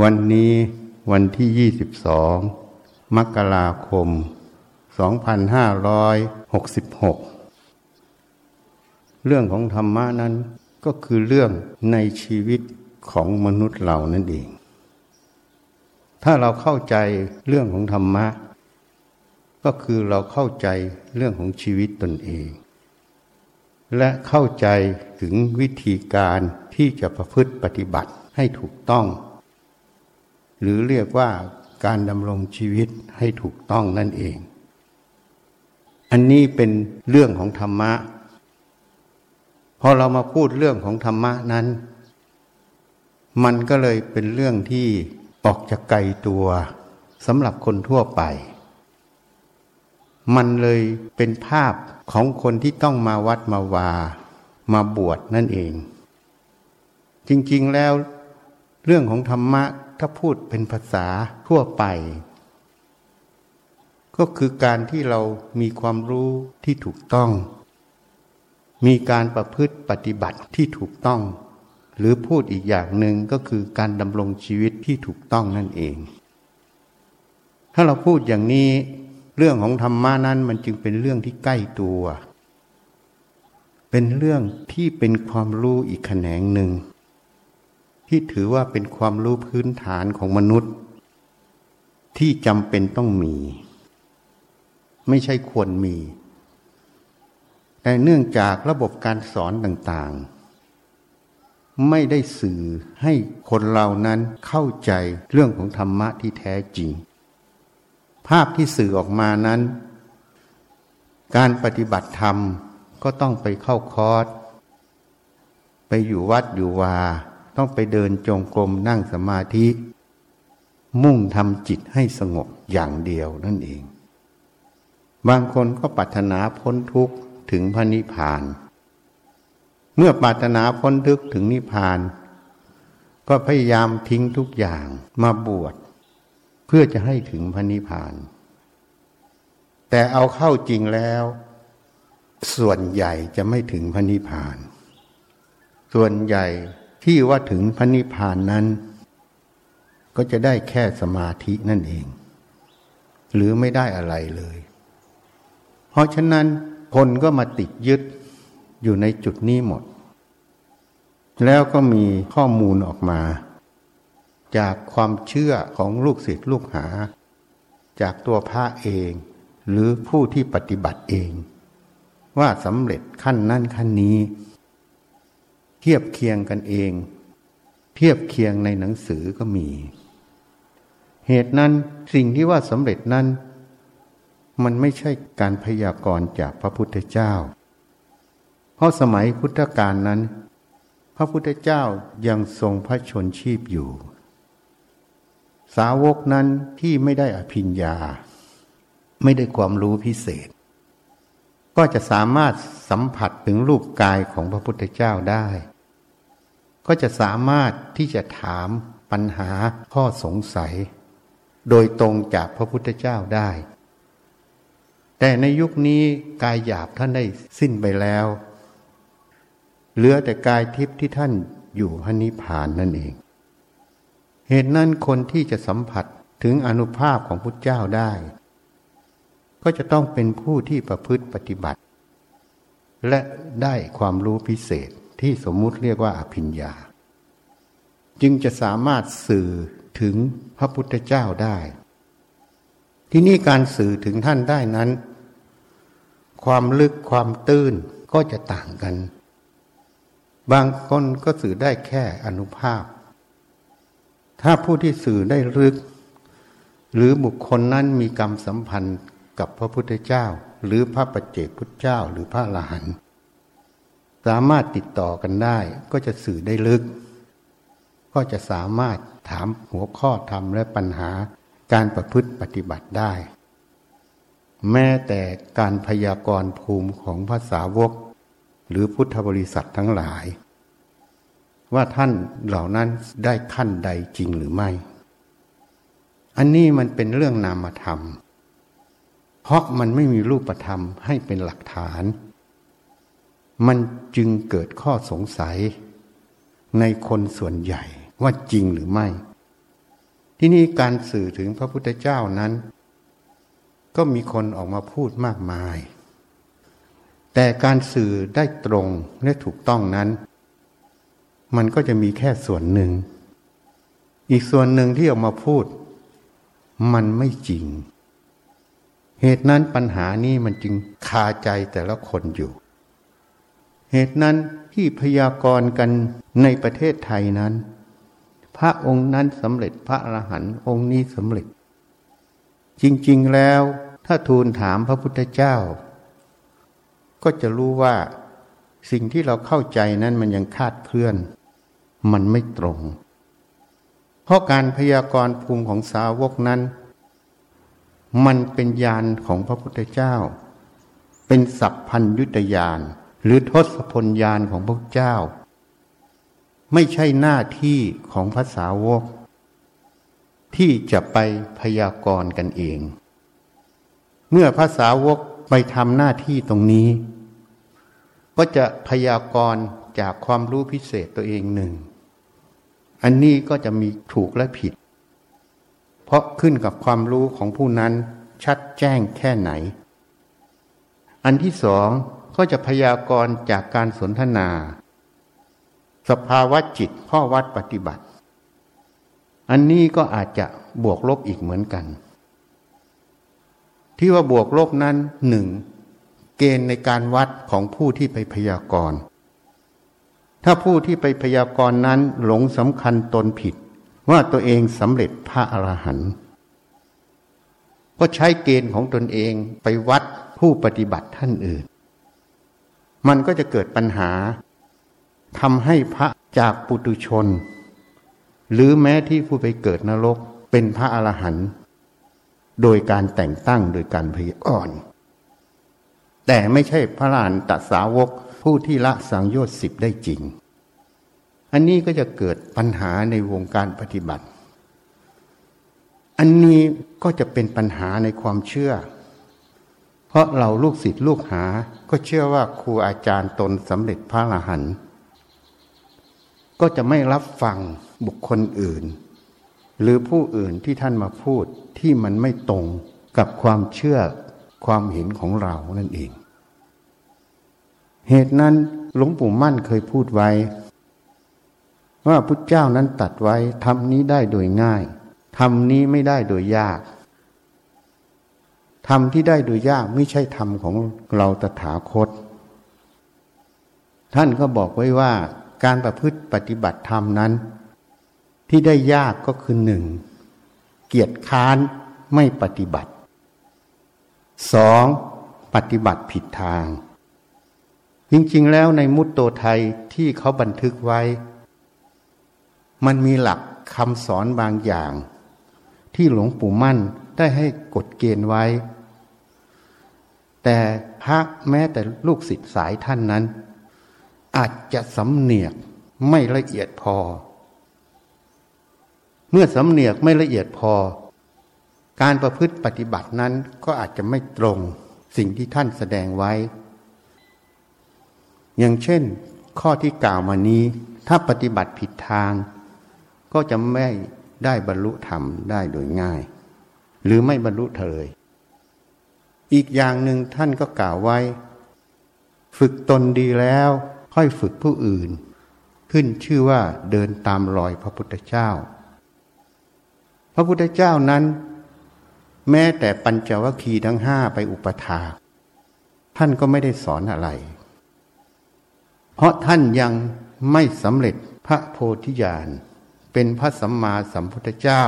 วันนี้วันที่ 22 มกราคม 2566 เรื่องของธรรมะนั้นก็คือเรื่องในชีวิตของมนุษย์เรานั่นเอง ถ้าเราเข้าใจเรื่องของธรรมะ ก็คือเราเข้าใจเรื่องของชีวิตตนเอง และเข้าใจถึงวิธีการที่จะประพฤติปฏิบัติให้ถูกต้อง หรือเรียกว่าการดำรงชีวิตให้ถูกต้องนั่นเอง อันนี้เป็นเรื่องของธรรมะ พอเรามาพูดเรื่องของธรรมะนั้น มันก็เลยเป็นเรื่องที่ออกจากไกลตัวสำหรับคนทั่วไป มันเลยเป็นภาพของคนที่ต้องมาวัดมาวา มาบวชนั่นเอง จริงๆแล้ว เรื่องของธรรมะถ้าพูดเป็นภาษาทั่วไป ก็คือการที่เรามีความรู้ที่ถูกต้อง มีการประพฤติปฏิบัติที่ถูกต้อง หรือพูดอีกอย่างหนึ่งก็คือการดำรงชีวิตที่ถูกต้องนั่นเอง ถ้าเราพูดอย่างนี้เรื่องของธรรมะนั้นมันจึงเป็นเรื่องที่ใกล้ตัว เป็นเรื่องที่เป็นความรู้อีกแขนงหนึ่ง ที่ถือว่าเป็นความรู้พื้นฐานของมนุษย์ ที่จำเป็นต้องมี ไม่ใช่ควรมี แต่เนื่องจากระบบการสอนต่างๆ ไม่ได้สื่อให้คนเรานั้นเข้าใจเรื่องของธรรมะที่แท้จริง ภาพที่สื่อออกมานั้น การปฏิบัติธรรมก็ต้องไปเข้าคอร์สไปอยู่วัดอยู่วา ต้องไปเดินจงกรมนั่งสมาธิ มุ่งทำจิตให้สงบอย่างเดียวนั่นเอง บางคนก็ปรารถนาพ้นทุกข์ถึงพระนิพพาน เมื่อปรารถนาพ้นทุกข์ถึงนิพพาน ก็พยายามทิ้งทุกอย่างมาบวชเพื่อจะให้ถึงพระนิพพาน แต่เอาเข้าจริงแล้ว ส่วนใหญ่จะไม่ถึงพระนิพพาน ส่วนใหญ่ ที่ว่าถึงพระนิพพานนั้น ก็จะได้แค่สมาธินั่นเอง หรือไม่ได้อะไรเลย เพราะฉะนั้นคนก็มาติดยึดอยู่ในจุดนี้หมด แล้วก็มีข้อมูลออกมา จากความเชื่อของลูกศิษย์ลูกหา จากตัวพระเอง หรือผู้ที่ปฏิบัติเอง ว่าสำเร็จขั้นนั้นขั้นนี้ เทียบเคียงกันเอง เทียบเคียงในหนังสือก็มี เหตุนั้นสิ่งที่ว่าสำเร็จนั้น มันไม่ใช่การพยากรณ์จากพระพุทธเจ้า เพราะสมัยพุทธกาลนั้น พระพุทธเจ้ายังทรงพระชนชีพอยู่ สาวกนั้นที่ไม่ได้อภิญญา ไม่ได้ความรู้พิเศษก็จะสามารถสัมผัสถึงรูปกายของพระพุทธเจ้าได้ ก็จะสามารถที่จะถามปัญหาข้อสงสัย โดยตรงจากพระพุทธเจ้าได้ แต่ในยุคนี้กายหยาบท่านได้สิ้นไปแล้ว เหลือแต่กายทิพย์ที่ท่านอยู่พระนิพพานนั่นเอง เหตุนั้นคนที่จะสัมผัสถึงอนุภาพของพุทธเจ้าได้ ก็จะต้องเป็นผู้ที่ประพฤติปฏิบัติ และได้ความรู้พิเศษ ที่สมมุติเรียกว่าอภิญญา จึงจะสามารถสื่อถึงพระพุทธเจ้าได้ ที่นี่การสื่อถึงท่านได้นั้น ความลึกความตื้นก็จะต่างกัน บางคนก็สื่อได้แค่อนุภาพ ถ้าผู้ที่สื่อได้ลึก หรือบุคคลนั้นมีกรรมสัมพันธ์กับพระพุทธเจ้า หรือพระปัจเจกพุทธเจ้าหรือพระอรหันต์ สามารถติดต่อกันได้ ก็จะสื่อได้ลึก ก็จะสามารถถามหัวข้อธรรมและปัญหาการประพฤติปฏิบัติได้ แม้แต่การพยากรณ์ภูมิของภาษาวก หรือพุทธบริษัททั้งหลาย ว่าท่านเหล่านั้นได้ขั้นใดจริงหรือไม่ อันนี้มันเป็นเรื่องนามธรรม เพราะมันไม่มีรูปธรรมให้เป็นหลักฐาน มันจึงเกิดข้อสงสัย ในคนส่วนใหญ่ว่าจริงหรือไม่ ที่นี่การสื่อถึงพระพุทธเจ้านั้น ก็มีคนออกมาพูดมากมาย แต่การสื่อได้ตรงและถูกต้องนั้น มันก็จะมีแค่ส่วนหนึ่ง อีกส่วนหนึ่งที่ออกมาพูด มันไม่จริง เหตุนั้นปัญหานี้มันจึงคาใจแต่ละคนอยู่ เหตุนั้นที่พยากรณ์กันในประเทศไทยนั้น พระองค์นั้นสำเร็จพระอรหันต์องค์นี้สำเร็จ จริงๆแล้วถ้าทูลถามพระพุทธเจ้า ก็จะรู้ว่าสิ่งที่เราเข้าใจนั้นมันยังคาดเคลื่อน มันไม่ตรง เพราะการพยากรณ์ภูมิของสาวกนั้น มันเป็นญาณของพระพุทธเจ้า เป็นสัพพัญยุตยาน หรือทศพลยานของพระเจ้า ไม่ใช่หน้าที่ของภาษาวก ที่จะไปพยากรณ์กันเอง เมื่อภาษาวกไปทำหน้าที่ตรงนี้ ก็จะพยากรณ์จากความรู้พิเศษตัวเองหนึ่ง อันนี้ก็จะมีถูกและผิด เพราะขึ้นกับความรู้ของผู้นั้นชัดแจ้งแค่ไหน อันที่สอง ก็จะพยากรณ์จากการสนทนา สภาวะจิตข้อวัดปฏิบัติ อันนี้ก็อาจจะบวกลบอีกเหมือนกัน ที่ว่าบวกลบนั้นหนึ่งเกณฑ์ในการวัดของผู้ที่ไปพยากรณ์ ถ้าผู้ที่ไปพยากรณ์นั้นหลงสำคัญตนผิด ว่าตัวเองสำเร็จพระอรหันต์ก็ใช้เกณฑ์ของตนเองไปวัดผู้ปฏิบัติท่านอื่น มันก็จะเกิดปัญหาทำให้พระจากปุตุชน หรือแม้ที่ผู้ไปเกิดนรกเป็นพระอรหันต์โดยการแต่งตั้งโดยการพยากรณ์แต่ไม่ใช่พระลานตัสาวกผู้ที่ละสังโยชน์สิบได้จริง อันนี้ก็จะเกิดปัญหาในวงการปฏิบัติ อันนี้ก็จะเป็นปัญหาในความเชื่อ เพราะเราลูกศิษย์ลูกหา ก็เชื่อว่าครูอาจารย์ตนสำเร็จพระอรหันต์ก็จะไม่รับฟังบุคคลอื่น หรือผู้อื่นที่ท่านมาพูดที่มันไม่ตรงกับความเชื่อความเห็นของเรานั่นเอง เหตุนั้นหลวงปู่มั่นเคยพูดไว้ ว่าพุทธเจ้านั้นตัดไว้ทำนี้ได้โดยง่ายทำนี้ไม่ได้โดยยาก ธรรมที่ได้โดยยากไม่ใช่ธรรมของเราตถาคต ท่านก็บอกไว้ว่าการประพฤติปฏิบัติธรรมนั้น ที่ได้ยากก็คือหนึ่งเกียรติค้านไม่ปฏิบัติสองปฏิบัติผิดทาง จริงๆแล้วในมุตโตไทยที่เขาบันทึกไว้ มันมีหลักคำสอนบางอย่าง ที่หลวงปู่มั่น ได้ให้กฎเกณฑ์ไว้ แต่พระแม้แต่ลูกศิษย์สายท่านนั้น อาจจะสำเนียกไม่ละเอียดพอ เมื่อสำเนียกไม่ละเอียดพอ การประพฤติปฏิบัตินั้นก็อาจจะไม่ตรงสิ่งที่ท่านแสดงไว้ อย่างเช่น ข้อที่กล่าวมานี้ ถ้าปฏิบัติผิดทาง ก็จะไม่ได้บรรลุธรรมได้โดยง่าย หรือไม่บรรลุเลยอีกอย่างหนึ่งท่านก็กล่าวไว้ ฝึกตนดีแล้วค่อยฝึกผู้อื่น ขึ้นชื่อว่าเดินตามรอยพระพุทธเจ้า พระพุทธเจ้านั้น แม้แต่ปัญจวัคคีย์ทั้งห้าไปอุปถาท่านก็ไม่ได้สอนอะไร เพราะท่านยังไม่สำเร็จพระโพธิญาณเป็นพระสัมมาสัมพุทธเจ้า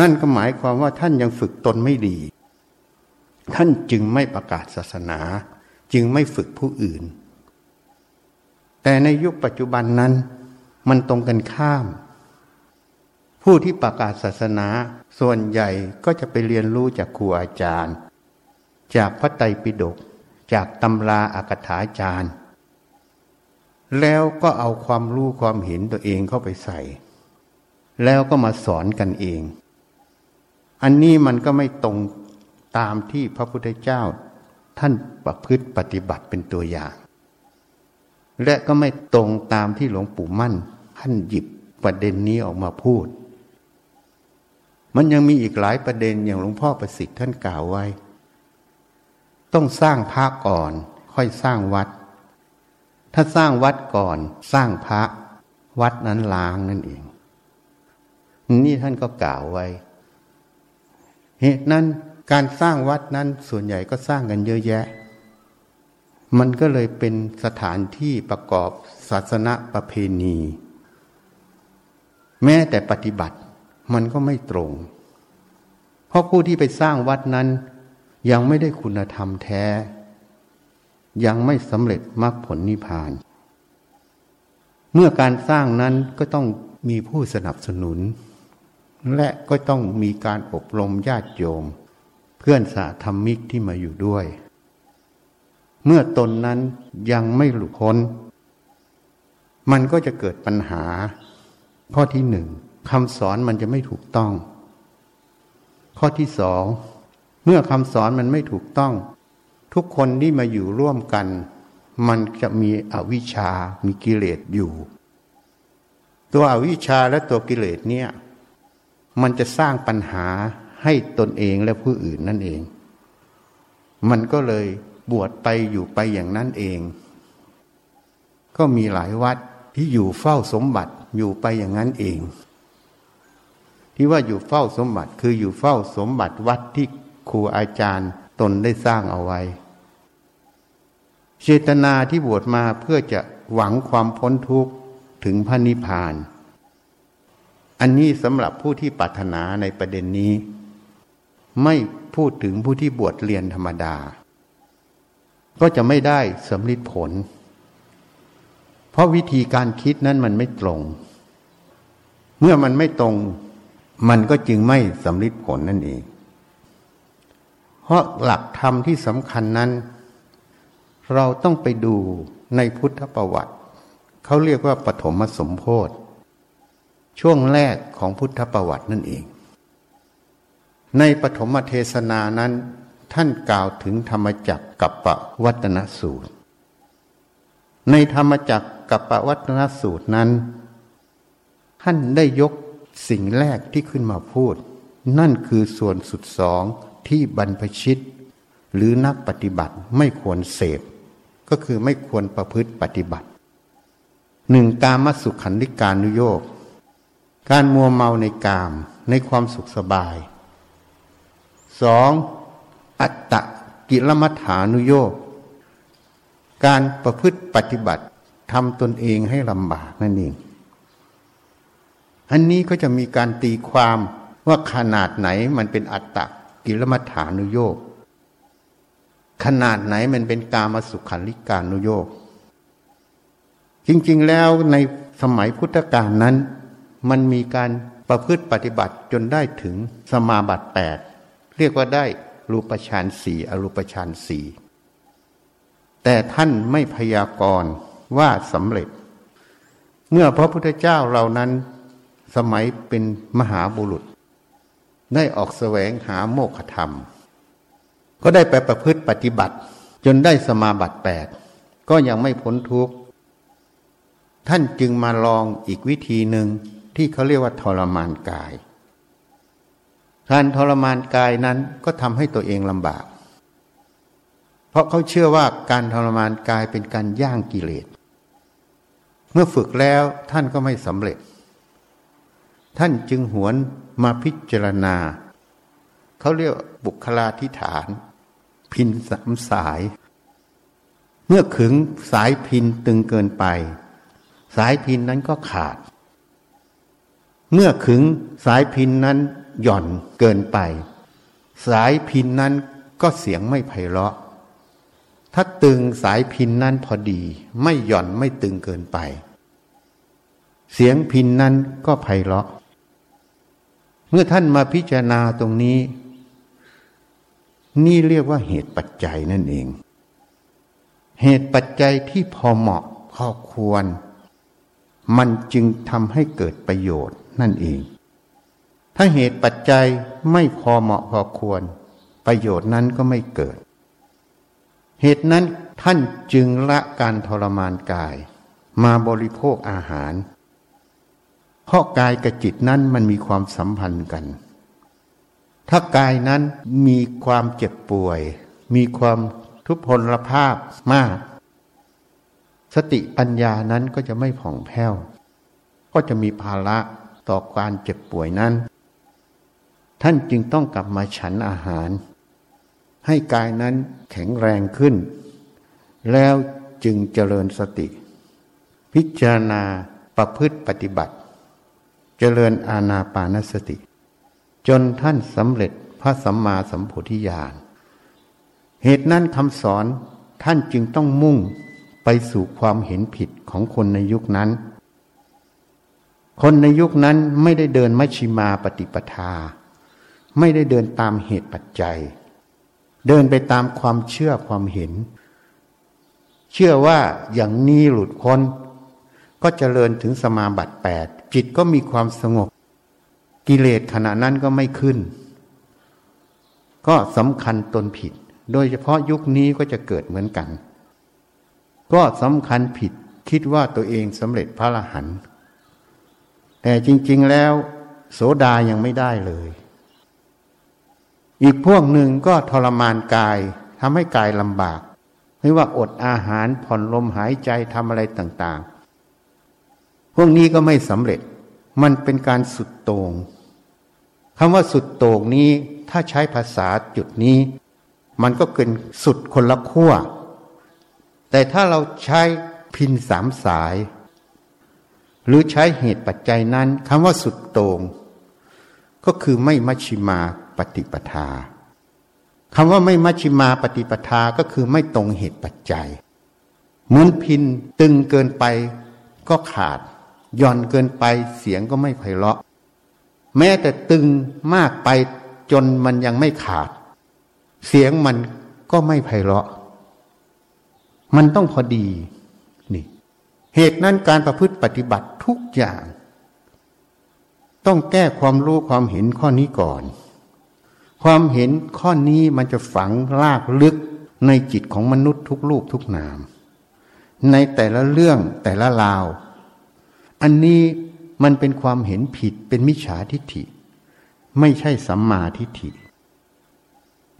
นั่นก็หมายความว่าท่านยังฝึกตนไม่ดี ท่านจึงไม่ประกาศศาสนา จึงไม่ฝึกผู้อื่น แต่ในยุคปัจจุบันนั้น มันตรงกันข้าม ผู้ที่ประกาศศาสนา ส่วนใหญ่ก็จะไปเรียนรู้จากครูอาจารย์ จากพระไตรปิฎกจากตำราอากถาจารย์ แล้วก็เอาความรู้ความเห็นตัวเองเข้าไปใส่ แล้วก็มาสอนกันเอง อันนี้มันก็ไม่ตรงตามที่พระพุทธเจ้า ท่านประพฤติปฏิบัติเป็นตัวอย่าง และก็ไม่ตรงตามที่หลวงปู่มั่น ท่านหยิบประเด็นนี้ออกมาพูด มันยังมีอีกหลายประเด็นอย่างหลวงพ่อประสิทธิ์ท่านกล่าวไว้ ต้องสร้างพระก่อน ค่อยสร้างวัด ถ้าสร้างวัดก่อนสร้างพระวัดนั้นล้างนั่นเอง นี่ท่านก็กล่าวไว้ เหตุนั้นการสร้างวัดนั้นส่วนใหญ่ก็สร้างกันเยอะแยะ มันก็เลยเป็นสถานที่ประกอบศาสนาประเพณี แม้แต่ปฏิบัติมันก็ไม่ตรง เพราะผู้ที่ไปสร้างวัดนั้น ยังไม่ได้คุณธรรมแท้ ยังไม่สำเร็จมรรคผลนิพพาน เมื่อการสร้างนั้นก็ต้องมีผู้สนับสนุน และก็ต้องมีการอบรมญาติโยม เพื่อนสาธรรมิกที่มาอยู่ด้วย เมื่อตนนั้นยังไม่หลุดพ้น มันก็จะเกิดปัญหา ข้อที่หนึ่งคำสอนมันจะไม่ถูกต้อง ข้อที่สองเมื่อคำสอนมันไม่ถูกต้อง ทุกคนที่มาอยู่ร่วมกัน มันจะมีอวิชามีกิเลสอยู่ ตัวอวิชชาและตัวกิเลสเนี่ย มันจะสร้างปัญหาให้ตนเองและผู้อื่นนั่นเอง มันก็เลยบวชไปอยู่ไปอย่างนั้นเอง ก็มีหลายวัดที่อยู่เฝ้าสมบัติอยู่ไปอย่างนั้นเอง ที่ว่าอยู่เฝ้าสมบัติคืออยู่เฝ้าสมบัติวัดที่ครูอาจารย์ตนได้สร้างเอาไว้ เจตนาที่บวชมาเพื่อจะหวังความพ้นทุกข์ถึงพระนิพพาน อันนี้สำหรับผู้ที่ปรารถนาในประเด็นนี้ ไม่พูดถึงผู้ที่บวชเรียนธรรมดา ก็จะไม่ได้สำลิดผล เพราะวิธีการคิดนั้นมันไม่ตรง เมื่อมันไม่ตรง มันก็จึงไม่สำลิดผลนั่นเอง เพราะหลักธรรมที่สำคัญนั้น เราต้องไปดูในพุทธประวัติ เขาเรียกว่าปฐมสมโพธิ ช่วงแรกของพุทธประวัตินั่นเอง ในปฐมเทศนานั้น ท่านกล่าวถึงธรรมจักกับปวัตนสูตร ในธรรมจักกับปวัตนสูตรนั้น ท่านได้ยกสิ่งแรกที่ขึ้นมาพูด นั่นคือส่วนสุดสองที่บรรพชิต หรือนักปฏิบัติไม่ควรเสพ ก็คือไม่ควรประพฤติปฏิบัติหนึ่งกามสุขขันธิการุโยก การมัวเมาในกามในความสุขสบายสองอัตตะกิลมัฐานุโยกการประพฤติปฏิบัติทำตนเองให้ลำบากนั่นเอง อันนี้ก็จะมีการตีความว่าขนาดไหนมันเป็นอัตตะกิลมัฐานุโยกขนาดไหนมันเป็นกามสุขันลิกานุโยกจริงๆแล้วในสมัยพุทธกาลนั้น มันมีการประพฤติปฏิบัติจนได้ถึงสมาบัติแปดเรียกว่าได้รูปฌานสี่อรูปฌานสี่แต่ท่านไม่พยากรณ์ว่าสำเร็จ เมื่อพระพุทธเจ้าเรานั้น สมัยเป็นมหาบุรุษ ได้ออกแสวงหาโมฆะธรรม ก็ได้ไปประพฤติปฏิบัติ จนได้สมาบัติแปดก็ยังไม่พ้นทุกข์ท่านจึงมาลองอีกวิธีหนึ่ง ที่เขาเรียกว่าทรมานกาย การทรมานกายนั้นก็ทำให้ตัวเองลำบาก เพราะเขาเชื่อว่าการทรมานกายเป็นการย่างกิเลส เมื่อฝึกแล้วท่านก็ไม่สำเร็จ ท่านจึงหวนมาพิจารณา เขาเรียกบุคลาธิฐาน พินสามสาย เมื่อขึงสายพินตึงเกินไป สายพินนั้นก็ขาด เมื่อขึงสายพินนั้นหย่อนเกินไป สายพินนั้นก็เสียงไม่ไพเราะ ถ้าตึงสายพินนั้นพอดี ไม่หย่อนไม่ตึงเกินไป เสียงพินนั้นก็ไพเราะ เมื่อท่านมาพิจารณาตรงนี้ นี่เรียกว่าเหตุปัจจัยนั่นเอง เหตุปัจจัยที่พอเหมาะพอควร มันจึงทำให้เกิดประโยชน์ นั่นเอง ถ้าเหตุปัจจัยไม่พอเหมาะพอควร ประโยชน์นั้นก็ไม่เกิด เหตุนั้นท่านจึงละการทรมานกาย มาบริโภคอาหาร เพราะกายกับจิตนั้นมันมีความสัมพันธ์กัน ถ้ากายนั้นมีความเจ็บป่วย มีความทุพพลภาพมาก สติปัญญานั้นก็จะไม่ผ่องแผ้ว ก็จะมีภาระ ต่อการเจ็บป่วยนั้น ท่านจึงต้องกลับมาฉันอาหาร ให้กายนั้นแข็งแรงขึ้น แล้วจึงเจริญสติ พิจารณาประพฤติปฏิบัติ เจริญอาณาปานสติ จนท่านสำเร็จพระสัมมาสัมโพธิญาณเหตุนั้นคำสอนท่านจึงต้องมุ่งไปสู่ความเห็นผิดของคนในยุคนั้น คนในยุคนั้นไม่ได้เดินมัชชิมาปฏิปทา ไม่ได้เดินตามเหตุปัจจัย เดินไปตามความเชื่อความเห็น เชื่อว่าอย่างนี้หลุดพ้นก็เจริญถึงสมาบัติแปดจิตก็มีความสงบ กิเลสขณะนั้นก็ไม่ขึ้น ก็สำคัญตนผิด โดยเฉพาะยุคนี้ก็จะเกิดเหมือนกัน ก็สำคัญผิดคิดว่าตัวเองสำเร็จพระอรหันต์ แต่จริง ๆแล้ว โสดายังไม่ได้เลย อีกพวกหนึ่งก็ทรมานกายทำให้กายลำบาก ไม่ว่าอดอาหารผ่อนลมหายใจทำอะไรต่างๆ พวกนี้ก็ไม่สำเร็จ มันเป็นการสุดโตง่งคำว่าสุดโต่งนี้ถ้าใช้ภาษาจุดนี้ มันก็เกินสุดคนละขั้วแต่ถ้าเราใช้พินสามสาย หรือใช้เหตุปัจจัยนั้นคำว่าสุดโตง่งก็คือไม่มัชชิมาปฏิปทาคำว่าไม่มัชชิมาปฏิปทาก็คือไม่ตรงเหตุปัจจัยเหมือนพินตึงเกินไปก็ขาดย่อนเกินไปเสียงก็ไม่ไพเราะ แม้แต่ตึงมากไปจนมันยังไม่ขาด เสียงมันก็ไม่ไพเราะ มันต้องพอดี เหตุนั้นการประพฤติปฏิบัติทุกอย่าง ต้องแก้ความรู้ความเห็นข้อนี้ก่อน ความเห็นข้อนี้มันจะฝังลากลึกในจิตของมนุษย์ทุกลูกทุกนาม ในแต่ละเรื่องแต่ละราว อันนี้มันเป็นความเห็นผิดเป็นมิจฉาทิฏฐิ ไม่ใช่สัมมาทิฏฐิ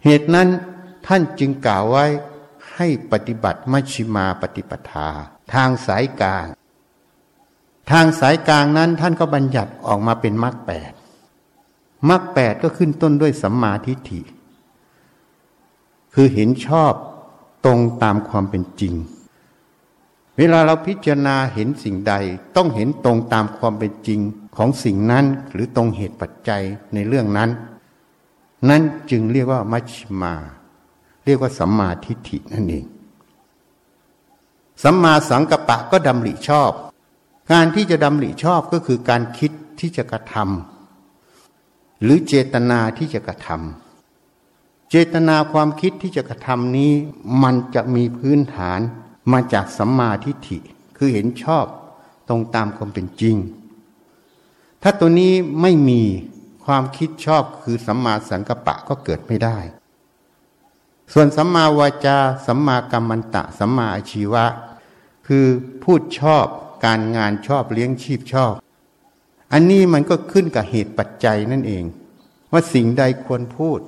เหตุนั้นท่านจึงกล่าวไว้ให้ปฏิบัติมัชชิมาปฏิปทา ทางสายกลาง ทางสายกลางนั้นท่านก็บัญญัติออกมาเป็นมรรคแปดมรรคแปดก็ขึ้นต้นด้วยสัมมาทิฏฐิ คือเห็นชอบตรงตามความเป็นจริง เวลาเราพิจารณาเห็นสิ่งใดต้องเห็นตรงตามความเป็นจริงของสิ่งนั้นหรือตรงเหตุปัจจัยในเรื่องนั้น นั้นจึงเรียกว่ามัชฌิมา เรียกว่าสัมมาทิฏฐินั่นเอง สัมมาสังกัปปะก็ดำริชอบ การที่จะดำริชอบก็คือการคิดที่จะกระทำหรือเจตนาที่จะกระทำเจตนาความคิดที่จะกระทำนี้ มันจะมีพื้นฐานมาจากสัมมาทิฏฐิ คือเห็นชอบตรงตามความเป็นจริง ถ้าตัวนี้ไม่มีความคิดชอบคือสัมมาสังกัปปะก็เกิดไม่ได้ ส่วนสัมมาวาจา สัมมากัมมันตะ สัมมาอาชีวะ คือพูดชอบการงานชอบเลี้ยงชีพชอบ อันนี้มันก็ขึ้นกับเหตุปัจจัยนั่นเอง ว่าสิ่งใดควรพูด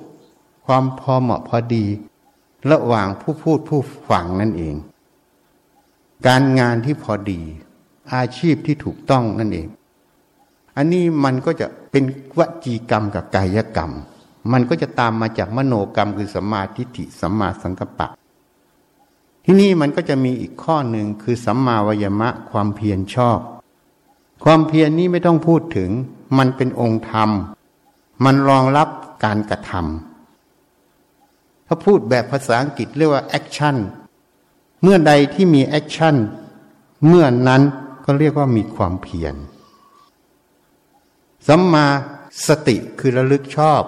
ความพอเหมาะพอดี ระหว่างผู้พูดผู้ฟังนั่นเอง การงานที่พอดี อาชีพที่ถูกต้องนั่นเอง อันนี้มันก็จะเป็นวจีกรรมกับกายกรรม มันก็จะตามมาจากมโนกรรมคือสัมมาทิฏฐิสัมมาสังกัปปะ ทีนี้มันก็จะมีอีกข้อหนึ่งคือสัมมาวายามะความเพียรชอบ ความเพียรนี้ไม่ต้องพูดถึง มันเป็นองค์ธรรม มันรองรับการกระทำถ้าพูดแบบภาษาอังกฤษเรียกว่า action เมื่อใดที่มี action เมื่อนั้นก็เรียกว่ามีความเพียรสัมมาสติคือระลึกชอบ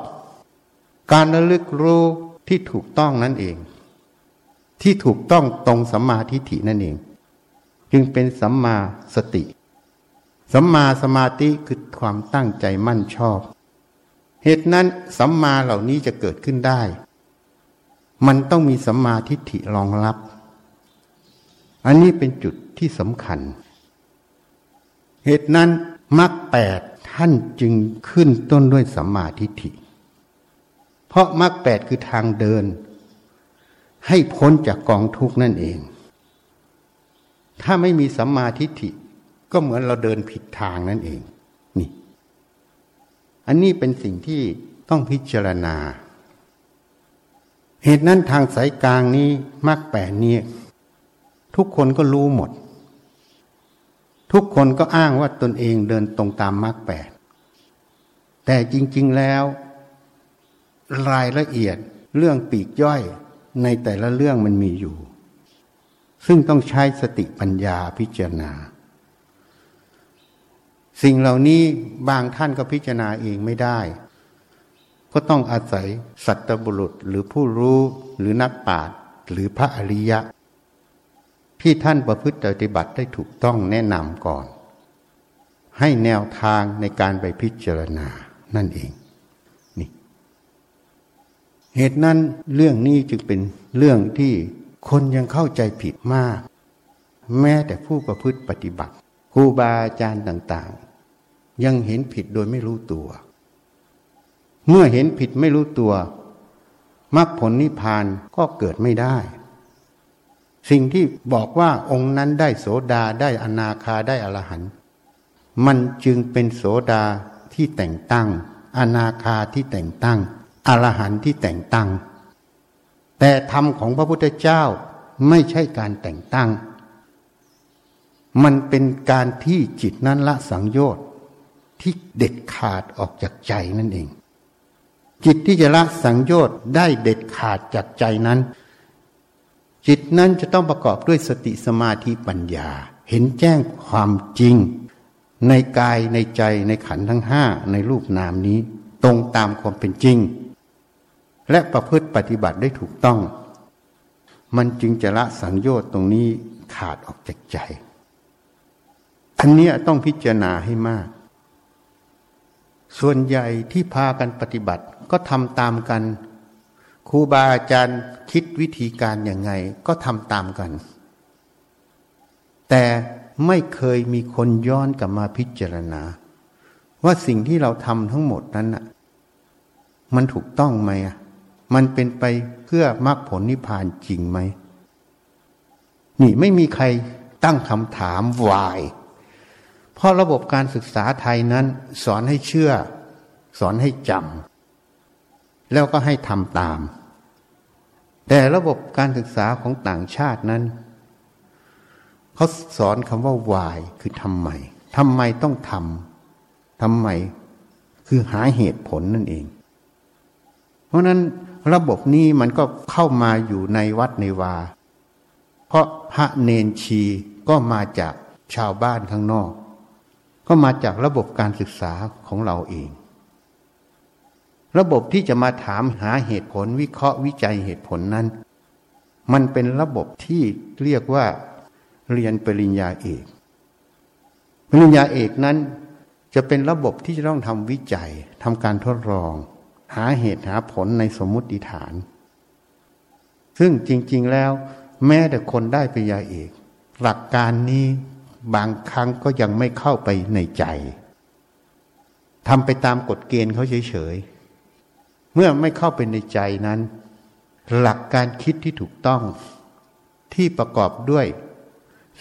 การระลึกรู้ที่ถูกต้องนั่นเอง ที่ถูกต้องตรงสัมมาทิฏฐินั่นเอง จึงเป็นสัมมาสติสัมมาสมาธิคือความตั้งใจมั่นชอบ เหตุนั้นสัมมาเหล่านี้จะเกิดขึ้นได้ มันต้องมีสัมมาทิฏฐิรองรับ อันนี้เป็นจุดที่สำคัญ เหตุนั้นมรรคแปดท่านจึงขึ้นต้นด้วยสัมมาทิฏฐิ เพราะมรรคแปดคือทางเดิน ให้พ้นจากกองทุกข์นั่นเอง ถ้าไม่มีสัมมาทิฏฐิก็เหมือนเราเดินผิดทางนั่นเอง นี่ อันนี้เป็นสิ่งที่ต้องพิจารณา เหตุนั้นทางสายกลางนี้มรรคแปดนี้ทุกคนก็รู้หมด ทุกคนก็อ้างว่าตนเองเดินตรงตามมรรคแปดแต่จริง ๆแล้ว รายละเอียดเรื่องปีกย่อย ในแต่ละเรื่องมันมีอยู่ ซึ่งต้องใช้สติปัญญาพิจารณา สิ่งเหล่านี้บางท่านก็พิจารณาเองไม่ได้ ก็ต้องอาศัยสัตบุรุษหรือผู้รู้หรือนักปราชญ์หรือพระอริยะ ที่ท่านประพฤติปฏิบัติได้ถูกต้องแนะนำก่อน ให้แนวทางในการไปพิจารณานั่นเอง เหตุนั้นเรื่องนี้จึงเป็นเรื่องที่คนยังเข้าใจผิดมาก แม้แต่ผู้ประพฤติปฏิบัติครูบาอาจารย์ต่างๆ ยังเห็นผิดโดยไม่รู้ตัว เมื่อเห็นผิดไม่รู้ตัวมรรคผลนิพพานก็เกิดไม่ได้ สิ่งที่บอกว่าองค์นั้นได้โสดาได้อนาคาได้อรหันต์มันจึงเป็นโสดาที่แต่งตั้ง อนาคาที่แต่งตั้ง อรหันต์ที่แต่งตั้ง แต่ธรรมของพระพุทธเจ้าไม่ใช่การแต่งตั้ง มันเป็นการที่จิตนั้นละสังโยชน์ที่เด็ดขาดออกจากใจนั่นเอง จิตที่จะละสังโยชน์ได้เด็ดขาดจากใจนั้น จิตนั้นจะต้องประกอบด้วยสติสมาธิปัญญา เห็นแจ้งความจริง ในกายในใจในขันทั้งห้าในรูปนามนี้ ตรงตามความเป็นจริง และประพฤติปฏิบัติได้ถูกต้อง มันจึงจะละสังโยชน์ตรงนี้ขาดออกจากใจ อันนี้ต้องพิจารณาให้มาก ส่วนใหญ่ที่พากันปฏิบัติก็ทำตามกันครูบาอาจารย์คิดวิธีการอย่างไงก็ทำตามกัน แต่ไม่เคยมีคนย้อนกลับมาพิจารณา ว่าสิ่งที่เราทำทั้งหมดนั้นน่ะ มันถูกต้องไหมอะ มันเป็นไปเพื่อมรรคผลนิพพานจริงไหม นี่ไม่มีใครตั้งคำถามวาย เพราะระบบการศึกษาไทยนั้น สอนให้เชื่อ สอนให้จำแล้วก็ให้ทำตาม แต่ระบบการศึกษาของต่างชาตินั้นเขาสอนคำว่าวายคือทำไมทำไมต้องทำทำไมคือหาเหตุผลนั่นเอง เพราะนั้น ระบบนี้มันก็เข้ามาอยู่ในวัดในวา เพราะพระเนนชีก็มาจากชาวบ้านข้างนอก ก็มาจากระบบการศึกษาของเราเอง ระบบที่จะมาถามหาเหตุผลวิเคราะห์วิจัยเหตุผลนั้น มันเป็นระบบที่เรียกว่า เรียนปริญญาเอก ปริญญาเอกนั้นจะเป็นระบบที่จะต้องทำวิจัยทำการทดลอง หาเหตุหาผลในสมมุติฐาน ซึ่งจริง ๆแล้ว แม้แต่คนได้ปริญญาเอก หลักการนี้บางครั้งก็ยังไม่เข้าไปในใจทำไปตามกฎเกณฑ์เขาเฉยๆ เมื่อไม่เข้าไปในใจนั้น หลักการคิดที่ถูกต้องที่ประกอบด้วย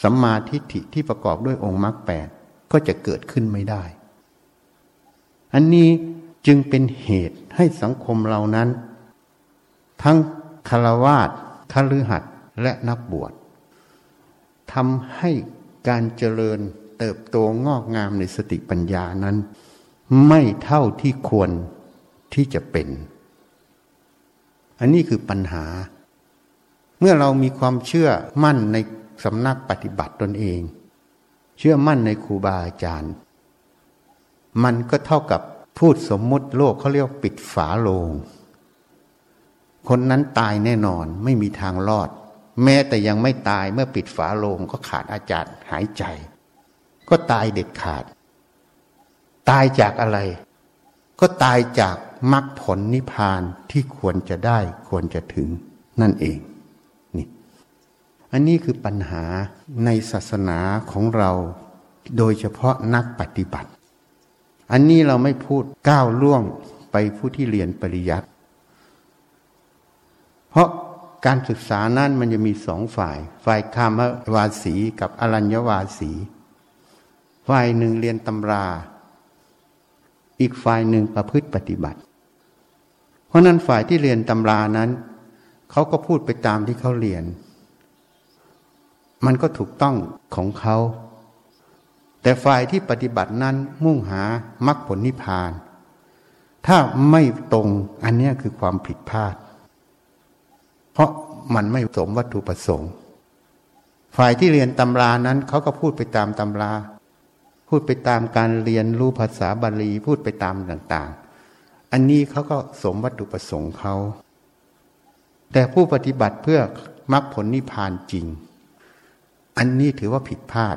สัมมาทิฏฐิที่ประกอบด้วยองค์มรรคแปดก็จะเกิดขึ้นไม่ได้ อันนี้ จึงเป็นเหตุให้สังคมเรานั้น ทั้งคารวาสคฤหัสถ์และนักบวชทำให้การเจริญเติบโตงอกงามในสติปัญญานั้น ไม่เท่าที่ควรที่จะเป็น อันนี้คือปัญหา เมื่อเรามีความเชื่อมั่นในสำนักปฏิบัติตนเอง เชื่อมั่นในครูบาอาจารย์ มันก็เท่ากับ พูดสมมุติโลกเขาเรียกปิดฝาโลง คนนั้นตายแน่นอนไม่มีทางรอด แม้แต่ยังไม่ตายเมื่อปิดฝาโลงก็ขาดอาจารย์หายใจ ก็ตายเด็ดขาด ตายจากอะไร ก็ตายจากมรรคผลนิพพานที่ควรจะได้ควรจะถึงนั่นเองนี่ อันนี้คือปัญหาในศาสนาของเรา โดยเฉพาะนักปฏิบัติ อันนี้เราไม่พูดก้าวล่วงไปผู้ที่เรียนปริยัติเพราะการศึกษานั้นมันจะมีสองฝ่าย ฝ่ายคามวาสีกับอรัญญวาสี ฝ่ายหนึ่งเรียนตำรา อีกฝ่ายหนึ่งประพฤติปฏิบัติ เพราะนั้นฝ่ายที่เรียนตำรานั้น เขาก็พูดไปตามที่เขาเรียน มันก็ถูกต้องของเขา แต่ฝ่ายที่ปฏิบัตินั้นมุ่งหามรรคผลนิพพาน ถ้าไม่ตรงอันนี้คือความผิดพลาด เพราะมันไม่สมวัตถุประสงค์ ฝ่ายที่เรียนตำรานั้นเขาก็พูดไปตามตำรา พูดไปตามการเรียนรู้ภาษาบาลีพูดไปตามต่างๆ อันนี้เขาก็สมวัตถุประสงค์เขาแต่ผู้ปฏิบัติเพื่อมรรคผลนิพพานจริง อันนี้ถือว่าผิดพลาด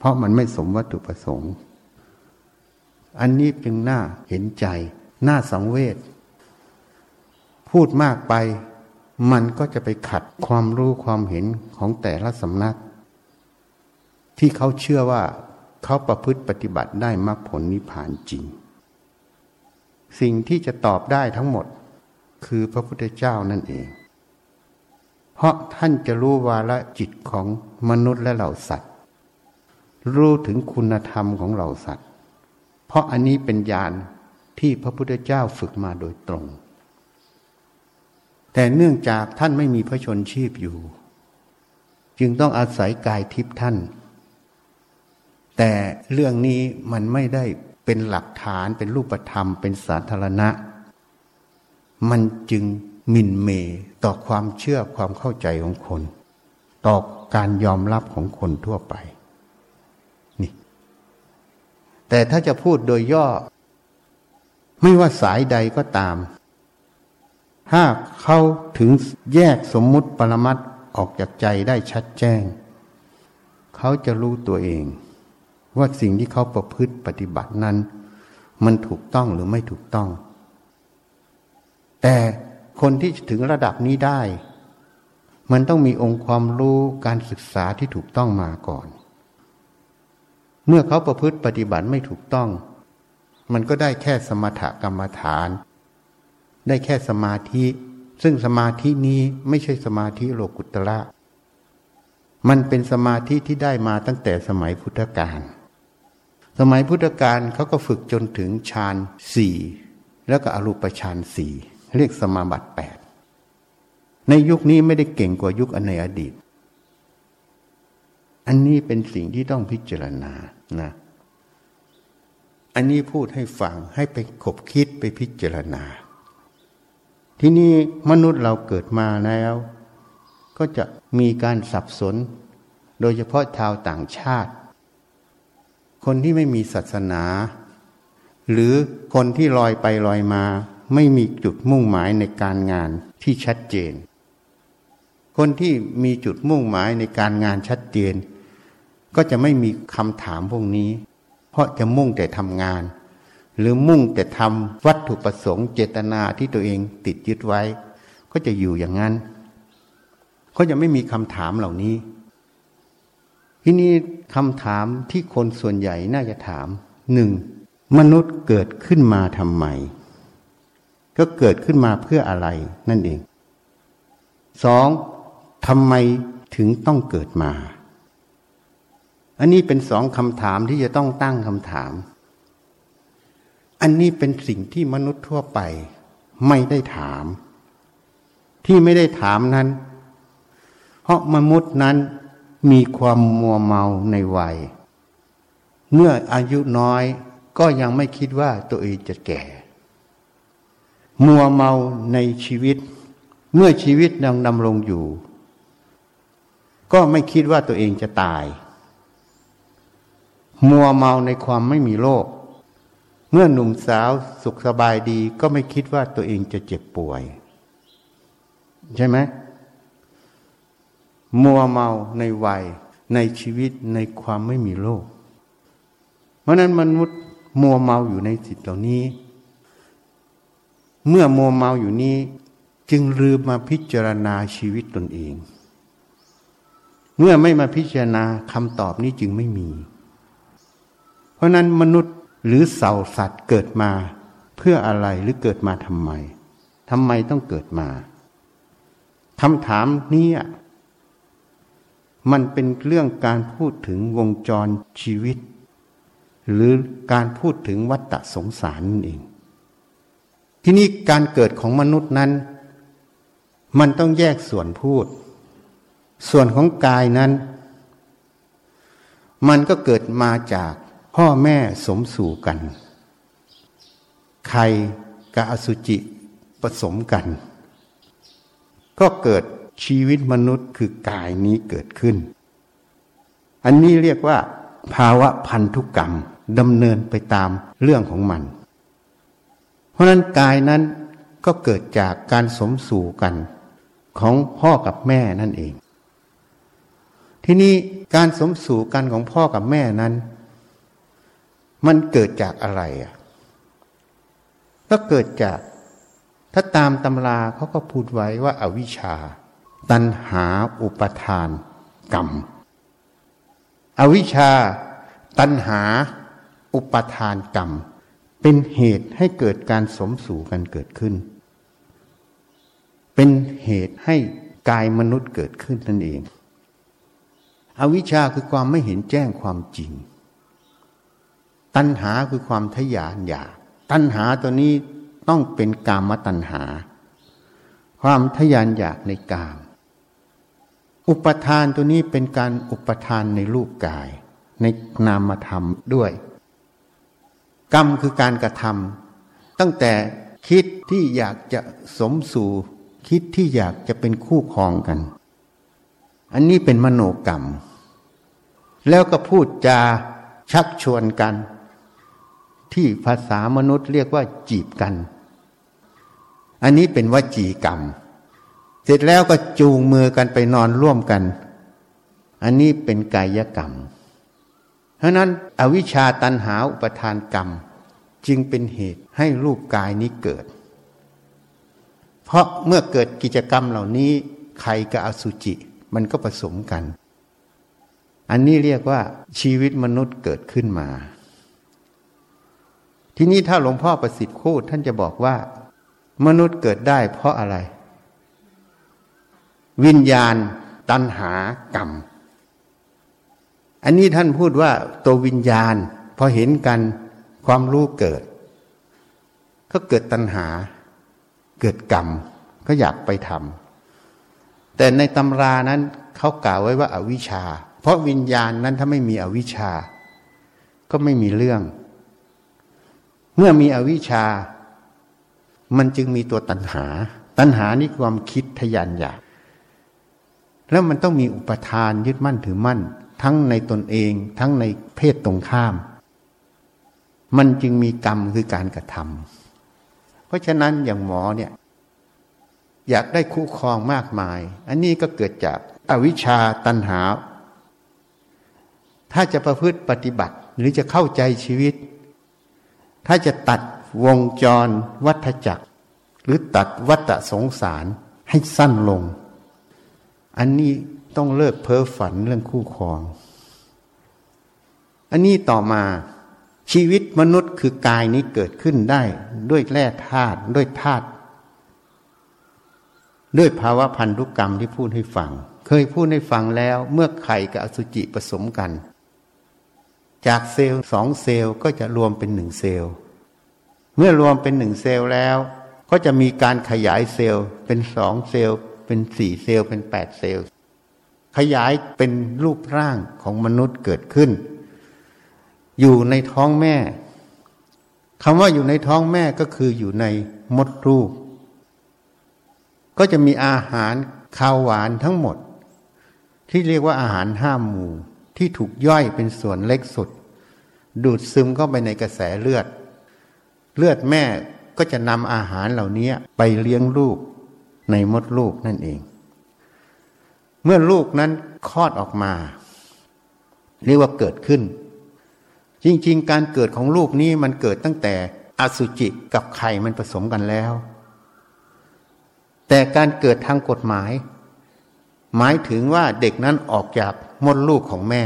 เพราะมันไม่สมวัตถุประสงค์ อันนี้เป็นหน้าเห็นใจหน้าสังเวช พูดมากไป มันก็จะไปขัดความรู้ความเห็นของแต่ละสำนัก ที่เขาเชื่อว่าเขาประพฤติปฏิบัติได้มรรคผลนิพพานจริง สิ่งที่จะตอบได้ทั้งหมด คือพระพุทธเจ้านั่นเอง เพราะท่านจะรู้วาระจิตของมนุษย์และเหล่าสัตว์ รู้ถึงคุณธรรมของเหล่าสัตว์ เพราะอันนี้เป็นญาณที่พระพุทธเจ้าฝึกมาโดยตรง แต่เนื่องจากท่านไม่มีพระชนชีพอยู่ จึงต้องอาศัยกายทิพย์ท่าน แต่เรื่องนี้มันไม่ได้เป็นหลักฐานเป็นรูปธรรมเป็นสาธารณะ มันจึงมินเมต่อความเชื่อความเข้าใจของคน ต่อการยอมรับของคนทั่วไป แต่ถ้าจะพูดโดยย่อ ไม่ว่าสายใดก็ตาม ถ้าเขาถึงแยกสมมุติปรมัตออกจากใจได้ชัดแจ้ง เขาจะรู้ตัวเอง ว่าสิ่งที่เขาประพฤติปฏิบัตินั้น มันถูกต้องหรือไม่ถูกต้อง แต่คนที่ถึงระดับนี้ได้ มันต้องมีองค์ความรู้การศึกษาที่ถูกต้องมาก่อน เมื่อเขาประพฤติปฏิบัติไม่ถูกต้อง มันก็ได้แค่สมถกรรมฐาน ได้แค่สมาธิ ซึ่งสมาธินี้ไม่ใช่สมาธิโลกุตระ มันเป็นสมาธิที่ได้มาตั้งแต่สมัยพุทธกาลสมัยพุทธกาลเขาก็ฝึกจนถึงฌานสี่แล้วก็อรูปฌานสี่เรียกสมาบัติแปดในยุคนี้ไม่ได้เก่งกว่ายุคอนในอดีต อันนี้เป็นสิ่งที่ต้องพิจารณานะ อันนี้พูดให้ฟังให้ไปขบคิดไปพิจารณา ที่นี่มนุษย์เราเกิดมาแล้ว ก็จะมีการสับสน โดยเฉพาะชาวต่างชาติ คนที่ไม่มีศาสนา หรือคนที่ลอยไปลอยมา ไม่มีจุดมุ่งหมายในการงานที่ชัดเจนคนที่มีจุดมุ่งหมายในการงานชัดเจน ก็จะไม่มีคำถามพวกนี้ เพราะจะมุ่งแต่ทำงาน หรือมุ่งแต่ทำวัตถุประสงค์เจตนาที่ตัวเองติดยึดไว้ ก็จะอยู่อย่างนั้นเขาจะไม่มีคำถามเหล่านี้ ที่นี่คำถามที่คนส่วนใหญ่น่าจะถามหนึ่งมนุษย์เกิดขึ้นมาทำไม ก็เกิดขึ้นมาเพื่ออะไรนั่นเองสองทำไมถึงต้องเกิดมา อันนี้เป็นสองคำถามที่จะต้องตั้งคำถาม อันนี้เป็นสิ่งที่มนุษย์ทั่วไป ไม่ได้ถาม ที่ไม่ได้ถามนั้น เพราะมนุษย์นั้นมีความมัวเมาในวัย เมื่ออายุน้อยก็ยังไม่คิดว่าตัวเองจะแก่ มัวเมาในชีวิต เมื่อชีวิตยังดำรงอยู่ ก็ไม่คิดว่าตัวเองจะตาย มัวเมาในความไม่มีโรคเมื่อหนุ่มสาวสุขสบายดีก็ไม่คิดว่าตัวเองจะเจ็บป่วย ใช่ไหมมัวเมาในวัย ในชีวิตในความไม่มีโลกเพราะนั้นมนุษย์มัวเมาอยู่ในสิทธิเหล่านี้ เมื่อมัวเมาอยู่นี้ จึงลืมมาพิจารณาชีวิตตนเอง เมื่อไม่มาพิจารณาคำตอบนี้จึงไม่มี เพราะนั้นมนุษย์หรือเสาสัตว์เกิดมา เพื่ออะไรหรือเกิดมาทำไมทำไมต้องเกิดมาคำถามนี้มันเป็นเรื่องการพูดถึงวงจรชีวิต หรือการพูดถึงวัฏสงสารนั่นเอง ที่นี่การเกิดของมนุษย์นั้น มันต้องแยกส่วนพูด ส่วนของกายนั้น มันก็เกิดมาจาก พ่อแม่สมสู่กัน ไข่กับอสุจิผสมกัน ก็เกิดชีวิตมนุษย์คือกายนี้เกิดขึ้น อันนี้เรียกว่า ภาวะพันธุกรรมดำเนินไปตามเรื่องของมัน เพราะนั้นกายนั้นก็เกิดจากการสมสู่กันของพ่อกับแม่นั่นเอง ที่นี้การสมสู่กันของพ่อกับแม่นั้น มันเกิดจากอะไรอะก็เกิดจาก ถ้าตามตำราเขาก็พูดไว้ว่าอาวิชชา ตัณหาอุปทาน กรรม อวิชชา ตัณหา อุปทานกรรม เป็นเหตุให้เกิดการสมสู่กันเกิดขึ้น เป็นเหตุให้กายมนุษย์เกิดขึ้นนั่นเอง อวิชชาคือความไม่เห็นแจ้งความจริง ตัณหาคือความทยานอยากตัณหาตัวนี้ต้องเป็นกามตัณหา ความทยานอยากในกาม อุปทานตัวนี้เป็นการอุปทานในรูปกาย ในนามธรรมด้วย กรรมคือการกระทำตั้งแต่คิดที่อยากจะสมสู่คิดที่อยากจะเป็นคู่ครองกัน อันนี้เป็นมโนกรรม แล้วก็พูดจาชักชวนกัน ที่ภาษามนุษย์เรียกว่าจีบกัน อันนี้เป็นวจีกรรม เสร็จแล้วก็จูงมือกันไปนอนร่วมกัน อันนี้เป็นกายกรรม เพราะนั้นอวิชชาตันหาอุปทานกรรม จึงเป็นเหตุให้รูปกายนี้เกิด เพราะเมื่อเกิดกิจกรรมเหล่านี้ไข่กับอสุจิมันก็ผสมกัน อันนี้เรียกว่าชีวิตมนุษย์เกิดขึ้นมา ทีนี้ถ้าหลวงพ่อประสิทธิ์พูดท่านจะบอกว่า มนุษย์เกิดได้เพราะอะไร วิญญาณตัณหากรรม อันนี้ท่านพูดว่าตัววิญญาณพอเห็นกันความรู้เกิด ก็เกิดตัณหา เกิดกรรม ก็อยากไปทำแต่ในตำรานั้นเขากล่าวไว้ว่าอาวิชชา เพราะวิญญาณนั้นถ้าไม่มีอวิชชา ก็ไม่มีเรื่อง เมื่อมีอวิชชา มันจึงมีตัวตัณหา ตัณหานี่ความคิดทยานอยาก แล้วมันต้องมีอุปทานยึดมั่นถือมั่น ทั้งในตนเอง ทั้งในเพศตรงข้าม มันจึงมีกรรมคือการกระทำเพราะฉะนั้นอย่างหมอเนี่ยอยากได้คู่ครองมากมาย อันนี้ก็เกิดจากอวิชชาตัณหา ถ้าจะประพฤติปฏิบัติหรือจะเข้าใจชีวิต ถ้าจะตัดวงจรวัฏจักร หรือตัดวัฏสงสารให้สั้นลง อันนี้ต้องเลิกเพ้อฝันเรื่องคู่ครอง อันนี้ต่อมาชีวิตมนุษย์คือกายนี้เกิดขึ้นได้ ด้วยแร่ธาตุด้วยธาตุด้วยภาวะพันธุกรรมที่พูดให้ฟัง เคยพูดให้ฟังแล้วเมื่อไข่กับอสุจิผสมกัน จากเซลล์สองเซลล์ก็จะรวมเป็นหนึ่งเซลล์ เมื่อรวมเป็นหนึ่งเซลล์แล้ว ก็จะมีการขยายเซลล์เป็นสองเซลล์ เป็นสี่เซลล์เป็นแปดเซลล์ ขยายเป็นรูปร่างของมนุษย์เกิดขึ้น อยู่ในท้องแม่คำว่าอยู่ในท้องแม่ก็คืออยู่ในมดลูก ก็จะมีอาหารข้าวหวานทั้งหมด ที่เรียกว่าอาหารห้าหมู่ ที่ถูกย่อยเป็นส่วนเล็กสุด ดูดซึมเข้าไปในกระแสเลือด เลือดแม่ก็จะนำอาหารเหล่านี้ไปเลี้ยงลูกในมดลูกนั่นเอง เมื่อลูกนั้นคลอดออกมา เรียกว่าเกิดขึ้น จริงๆ การเกิดของลูกนี้มันเกิดตั้งแต่อสุจิกับไข่มันผสมกันแล้ว แต่การเกิดทางกฎหมาย หมายถึงว่าเด็กนั้นออกจาก มดลูกของแม่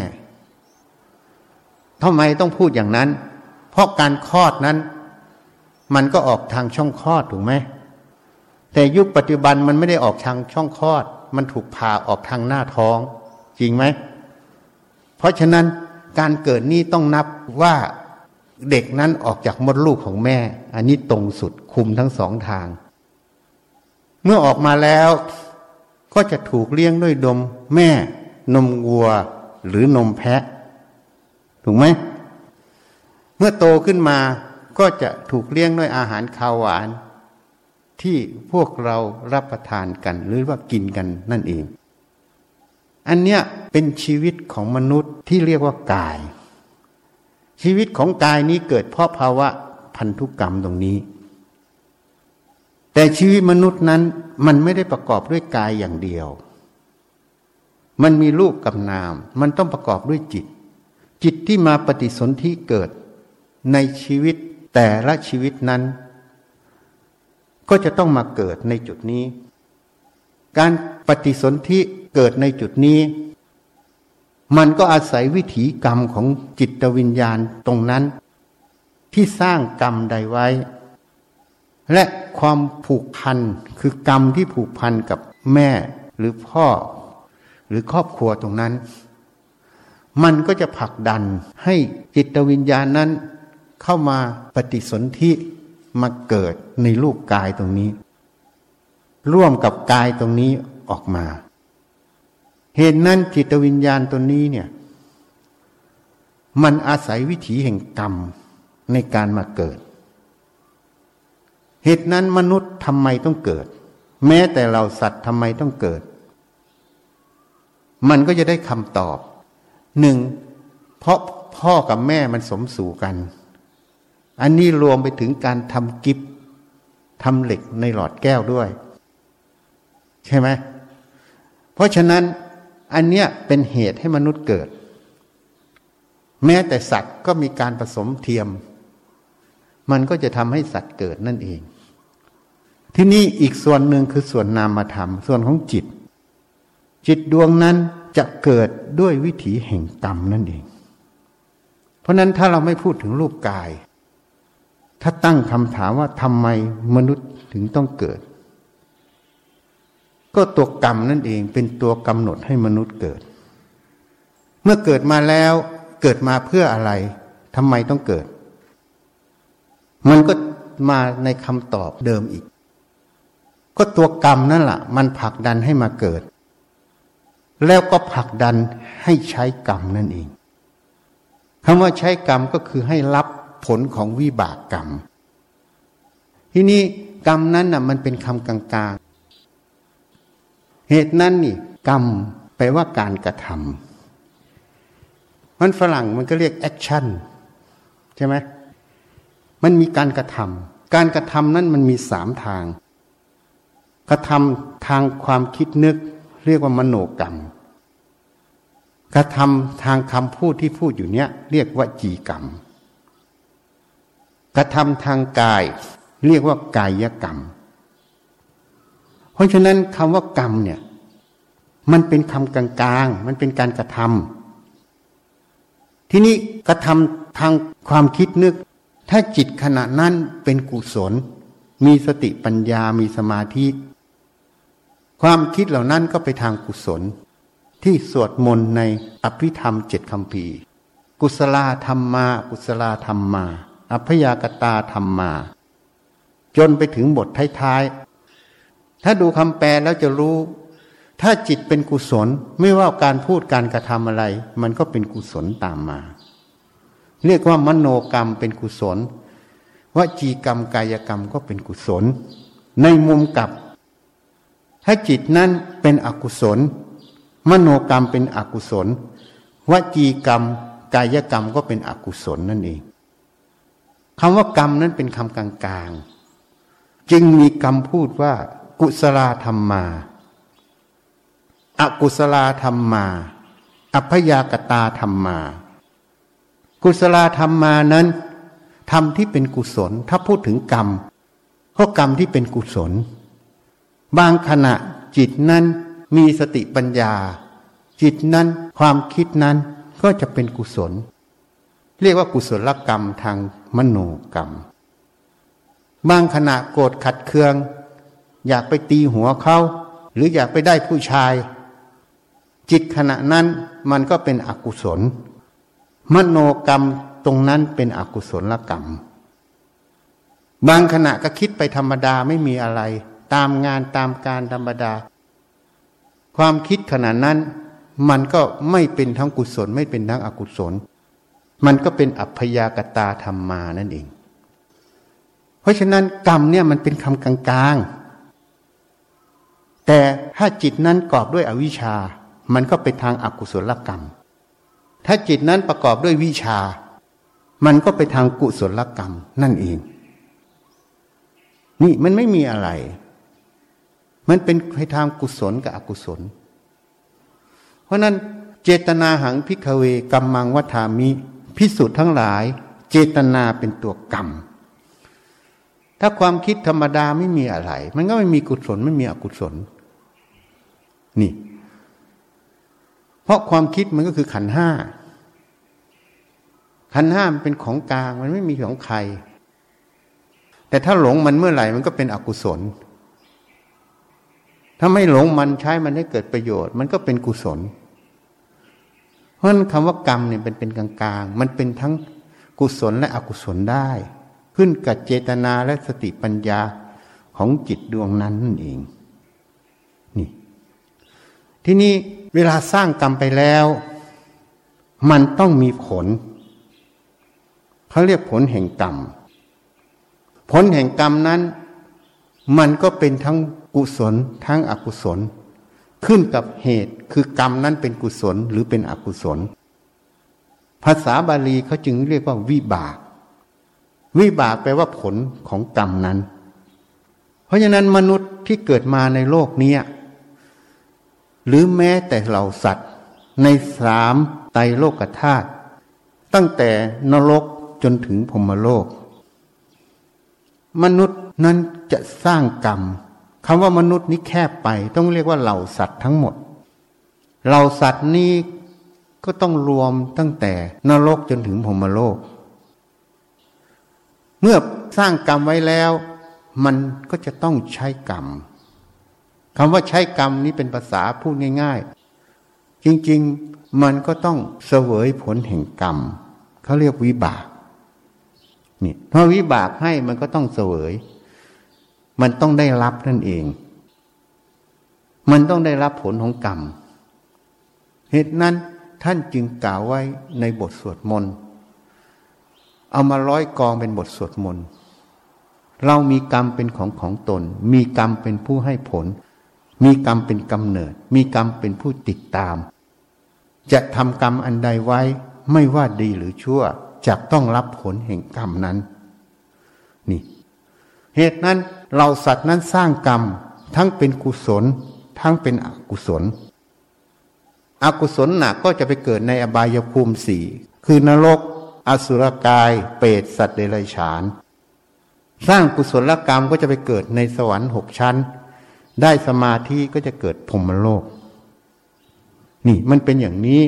ทำไมต้องพูดอย่างนั้น เพราะการคลอดนั้น มันก็ออกทางช่องคลอดถูกไหมแต่ยุคปัจจุบันมันไม่ได้ออกทางช่องคลอด มันถูกผ่าออกทางหน้าท้อง จริงไหม เพราะฉะนั้นการเกิดนี้ต้องนับว่าเด็กนั้นออกจากมดลูกของแม่ อันนี้ตรงสุดคุมทั้งสองทาง เมื่อออกมาแล้วก็จะถูกเลี้ยงด้วยนมแม่ นมวัวหรือนมแพะ ถูกไหม เมื่อโตขึ้นมาก็จะถูกเลี้ยงด้วยอาหารคาวหวาน ที่พวกเรารับประทานกันหรือว่ากินกันนั่นเอง อันเนี้ยเป็นชีวิตของมนุษย์ที่เรียกว่ากาย ชีวิตของกายนี้เกิดเพราะภาวะพันธุกรรมตรงนี้ แต่ชีวิตมนุษย์นั้นมันไม่ได้ประกอบด้วยกายอย่างเดียว มันมีรูปกับนาม มันต้องประกอบด้วยจิต จิตที่มาปฏิสนธิเกิด ในชีวิตแต่ละชีวิตนั้น ก็จะต้องมาเกิดในจุดนี้ การปฏิสนธิเกิดในจุดนี้ มันก็อาศัยวิถีกรรมของจิตวิญญาณตรงนั้น ที่สร้างกรรมใดไว้ และความผูกพันคือกรรมที่ผูกพันกับแม่หรือพ่อ หรือครอบครัวตรงนั้น มันก็จะผลักดันให้จิตวิญญาณนั้น เข้ามาปฏิสนธิมาเกิดในรูปกายตรงนี้ ร่วมกับกายตรงนี้ออกมา เหตุนั้นจิตวิญญาณตัวนี้เนี่ย มันอาศัยวิถีแห่งกรรมในการมาเกิด เหตุนั้นมนุษย์ทำไมต้องเกิด แม้แต่เราสัตว์ทำไมต้องเกิด มันก็จะได้คำตอบหนึ่งเพราะพ่อกับแม่มันสมสู่กัน อันนี้รวมไปถึงการทำกิฟทำเหล็กในหลอดแก้วด้วย ใช่ไหมเพราะฉะนั้นอันเนี้ยเป็นเหตุให้มนุษย์เกิด แม้แต่สัตว์ก็มีการผสมเทียม มันก็จะทำให้สัตว์เกิดนั่นเอง ที่นี่อีกส่วนหนึ่งคือส่วนนามธรรมส่วนของจิต จิตดวงนั้นจะเกิดด้วยวิถีแห่งกรรมนั่นเอง เพราะนั้นถ้าเราไม่พูดถึงรูปกาย ถ้าตั้งคำถามว่าทำไมมนุษย์ถึงต้องเกิด ก็ตัวกรรมนั่นเองเป็นตัวกำหนดให้มนุษย์เกิด เมื่อเกิดมาแล้วเกิดมาเพื่ออะไรทำไมต้องเกิด มันก็มาในคำตอบเดิมอีก ก็ตัวกรรมนั่นแหละมันผลักดันให้มาเกิด แล้วก็ผลักดันให้ใช้กรรมนั่นเองคำว่าใช้กรรมก็คือให้รับผลของวิบากกรรม ทีนี้กรรมนั้นน่ะมันเป็นคำกลางๆ เหตุนั้นนี่ กรรมแปลว่าการกระทำมันฝรั่งมันก็เรียก action ใช่ไหมมันมีการกระทำการกระทำนั้นมันมีสามทาง กระทำทางความคิดนึก เรียกว่ามโนกรรมกระทำทางคำพูดที่พูดอยู่เนี้ยเรียกว่าจีกรรม กระทำทางกาย เรียกว่ากายกรรม เพราะฉะนั้นคำว่ากรรมเนี่ย มันเป็นคำกลางๆ มันเป็นการกระทำที่นี้กระทำทางความคิดนึก ถ้าจิตขณะนั้นเป็นกุศล มีสติปัญญามีสมาธิ ความคิดเหล่านั้นก็ไปทางกุศล ที่สวดมนต์ในอภิธรรมเจ็ดคำพีกุศลธรรมมา กุศลธรรมมา อัพยากตาธรรมมา จนไปถึงบทท้ายๆ ถ้าดูคำแปลแล้วจะรู้ ถ้าจิตเป็นกุศลไม่ว่าการพูดการกระทำอะไร มันก็เป็นกุศลตามมา เรียกว่ามโนกรรมเป็นกุศลวจีกรรมกายกรรมก็เป็นกุศล ในมุมกลับ ถ้าจิตนั้นเป็นอกุศล มโนกรรมเป็นอกุศล วจีกรรม กายกรรมก็เป็นอกุศลนั่นเองคำว่ากรรมนั้นเป็นคำกลางๆ จึงมีคำพูดว่า กุศลธรรมมาอากุศลธรรมมา อัพยากตาธรรมมา กุศลธรรมมานั้นธรรมที่เป็นกุศล ถ้าพูดถึงกรรมก็กรรมที่เป็นกุศล บางขณะจิตนั้นมีสติปัญญา จิตนั้นความคิดนั้นก็จะเป็นกุศล เรียกว่ากุศลกรรมทางมโนกรรม บางขณะโกรธขัดเคือง อยากไปตีหัวเขาหรืออยากไปได้ผู้ชาย จิตขณะนั้นมันก็เป็นอกุศล มโนกรรมตรงนั้นเป็นอกุศลกรรม บางขณะก็คิดไปธรรมดาไม่มีอะไร ตามงานตามการธรรมดา ความคิดขณะนั้น มันก็ไม่เป็นทั้งกุศลไม่เป็นทั้งอกุศล มันก็เป็นอัพยากตาธรรมมานั่นเอง เพราะฉะนั้นกรรมเนี่ยมันเป็นคำกลางๆ แต่ถ้าจิตนั้นกอบด้วยอวิชชา มันก็เป็นทางอากุศลกรรม ถ้าจิตนั้นประกอบด้วยวิชา มันก็ไปทางกุศลกรรมนั่นเองนี่มันไม่มีอะไร มันเป็นไปทางกุศลกับอกุศล เพราะนั้นเจตนาหังพิกเวกัมมังวัฏามิ พิสุทธ์ทั้งหลาย เจตนาเป็นตัวกรรม ถ้าความคิดธรรมดาไม่มีอะไร มันก็ไม่มีกุศลไม่มีอกุศล นี่ เพราะความคิดมันก็คือขันห้าขันห้ามันเป็นของกลางมันไม่มีของใคร แต่ถ้าหลงมันเมื่อไหร่มันก็เป็นอกุศล ถ้าไม่หลงมันใช้มันให้เกิดประโยชน์ มันก็เป็นกุศล เพราะนั้นคำว่ากรรมเนี่ยเป็นเป็นกลางๆ มันเป็นทั้งกุศลและอกุศลได้ ขึ้นกับเจตนาและสติปัญญาของจิตดวงนั้นนั่นเอง นี่ ที่นี้เวลาสร้างกรรมไปแล้ว มันต้องมีผลเขาเรียกผลแห่งกรรม ผลแห่งกรรมนั้น มันก็เป็นทั้ง กุศลทั้งอกุศล ขึ้นกับเหตุคือกรรมนั้นเป็นกุศลหรือเป็นอกุศล ภาษาบาลีเขาจึงเรียกว่าวิบาก วิบากแปลว่าผลของกรรมนั้น เพราะฉะนั้นมนุษย์ที่เกิดมาในโลกนี้หรือแม้แต่เหล่าสัตว์ ในสามไตรโลกธาตุตั้งแต่นรกจนถึงพรมโลก มนุษย์นั้นจะสร้างกรรม คำว่ามนุษย์นี้แคบไป ต้องเรียกว่าเหล่าสัตว์ทั้งหมด เหล่าสัตว์นี้ก็ต้องรวมตั้งแต่นรกจนถึงพรมโลก เมื่อสร้างกรรมไว้แล้ว มันก็จะต้องใช้กรรมคำว่าใช้กรรมนี้เป็นภาษาพูดง่าย ๆ จริงๆมันก็ต้องเสวยผลแห่งกรรมเขาเรียกวิบากนี่เพราะวิบากให้มันก็ต้องเสวย มันต้องได้รับนั่นเอง มันต้องได้รับผลของกรรม เหตุนั้นท่านจึงกล่าวไว้ในบทสวดมนต์ เอามาร้อยกองเป็นบทสวดมนต์ เรามีกรรมเป็นของของตน มีกรรมเป็นผู้ให้ผล มีกรรมเป็นกำเนิด มีกรรมเป็นผู้ติดตาม จะทำกรรมอันใดไว้ไม่ว่าดีหรือชั่วจะต้องรับผลแห่งกรรมนั้น นี่ เหตุนั้นเราสัตว์นั้นสร้างกรรม ทั้งเป็นกุศล ทั้งเป็นอกุศล อกุศลหนักก็จะไปเกิดในอบายภูมิสี่คือนรก อสุรกาย เปรตสัตว์เดรัจฉาน สร้างกุศลกรรมก็จะไปเกิดในสวรรค์หกชั้น ได้สมาธิก็จะเกิดพรมโลก นี่มันเป็นอย่างนี้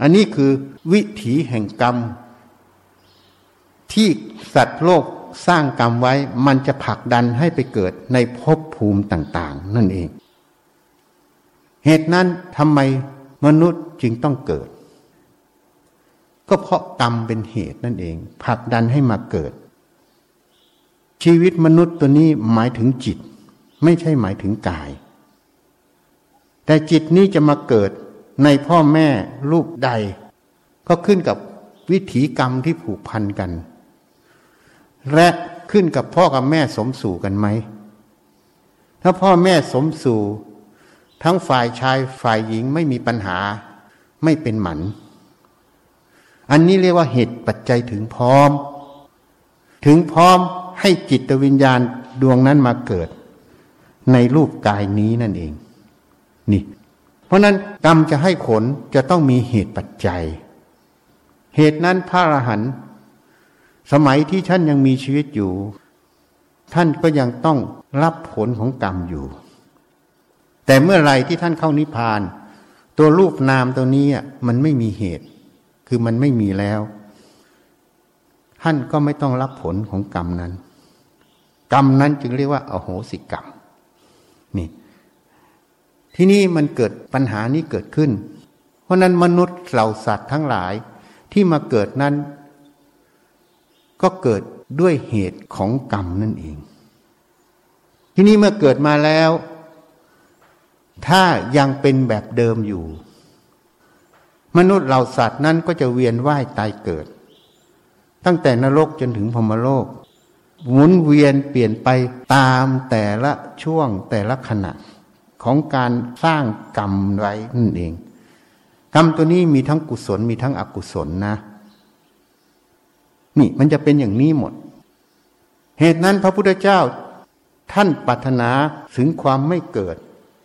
อันนี้คือวิถีแห่งกรรม ที่สัตว์โลก สร้างกรรมไว้มันจะผลักดันให้ไปเกิดในภพภูมิต่าง ๆ นั่นเอง เหตุนั้นทำไมมนุษย์จึงต้องเกิด ก็เพราะกรรมเป็นเหตุนั่นเองผลักดันให้มาเกิด ชีวิตมนุษย์ตัวนี้หมายถึงจิต ไม่ใช่หมายถึงกาย แต่จิตนี้จะมาเกิดในพ่อแม่ลูกใด ก็ขึ้นกับวิถีกรรมที่ผูกพันกัน และขึ้นกับพ่อกับแม่สมสู่กันไหม ถ้าพ่อแม่สมสู่ ทั้งฝ่ายชายฝ่ายหญิงไม่มีปัญหาไม่เป็นหมัน อันนี้เรียกว่าเหตุปัจจัยถึงพร้อม ถึงพร้อมให้จิตวิญญาณดวงนั้นมาเกิด ในรูปกายนี้นั่นเอง นี่ เพราะนั้นกรรมจะให้ผลจะต้องมีเหตุปัจจัย เหตุนั้นพระอรหันต์ สมัยที่ท่านยังมีชีวิตอยู่ ท่านก็ยังต้องรับผลของกรรมอยู่ แต่เมื่อไรที่ท่านเข้านิพพาน ตัวรูปนามตัวนี้มันไม่มีเหตุ คือมันไม่มีแล้ว ท่านก็ไม่ต้องรับผลของกรรมนั้น กรรมนั้นจึงเรียกว่าอโหสิกรรมนี่ที่นี่มันเกิดปัญหานี้เกิดขึ้น เพราะนั้นมนุษย์เหล่าสัตว์ทั้งหลายที่มาเกิดนั้น ก็เกิดด้วยเหตุของกรรมนั่นเอง ที่นี้เมื่อเกิดมาแล้ว ถ้ายังเป็นแบบเดิมอยู่ มนุษย์เหล่าสัตว์นั้นก็จะเวียนว่ายตายเกิด ตั้งแต่นรกจนถึงพรมโลกหมุนเวียนเปลี่ยนไปตามแต่ละช่วงแต่ละขณะของการสร้างกรรมไว้นั่นเอง กรรมตัวนี้มีทั้งกุศลมีทั้งอกุศลนะ นี่มันจะเป็นอย่างนี้หมด เหตุนั้นพระพุทธเจ้า ท่านปรารถนาถึงความไม่เกิด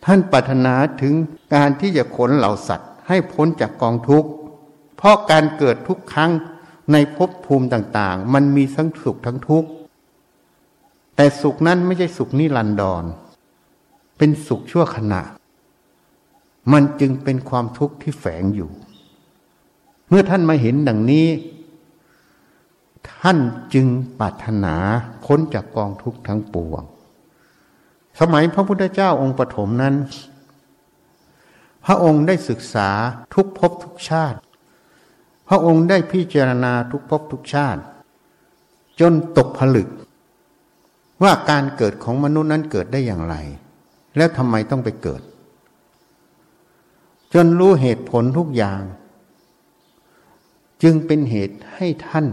ท่านปรารถนาถึงการที่จะขนเหล่าสัตว์ ให้พ้นจากกองทุกข์เพราะการเกิดทุกครั้งในภพภูมิต่างๆ มันมีทั้งสุขทั้งทุกข์แต่สุขนั้นไม่ใช่สุขนิรันดร เป็นสุขชั่วขณะ มันจึงเป็นความทุกข์ที่แฝงอยู่ เมื่อท่านมาเห็นดังนี้ ท่านจึงปรารถนาพ้นจากกองทุกข์ทั้งปวง สมัยพระพุทธเจ้าองค์ปฐมนั้น พระองค์ได้ศึกษาทุกภพทุกชาติ พระองค์ได้พิจารณาทุกภพทุกชาติ จนตกผลึก ว่าการเกิดของมนุษย์นั้นเกิดได้อย่างไร แล้วทำไมต้องไปเกิด จนรู้เหตุผลทุกอย่าง จึงเป็นเหตุให้ท่าน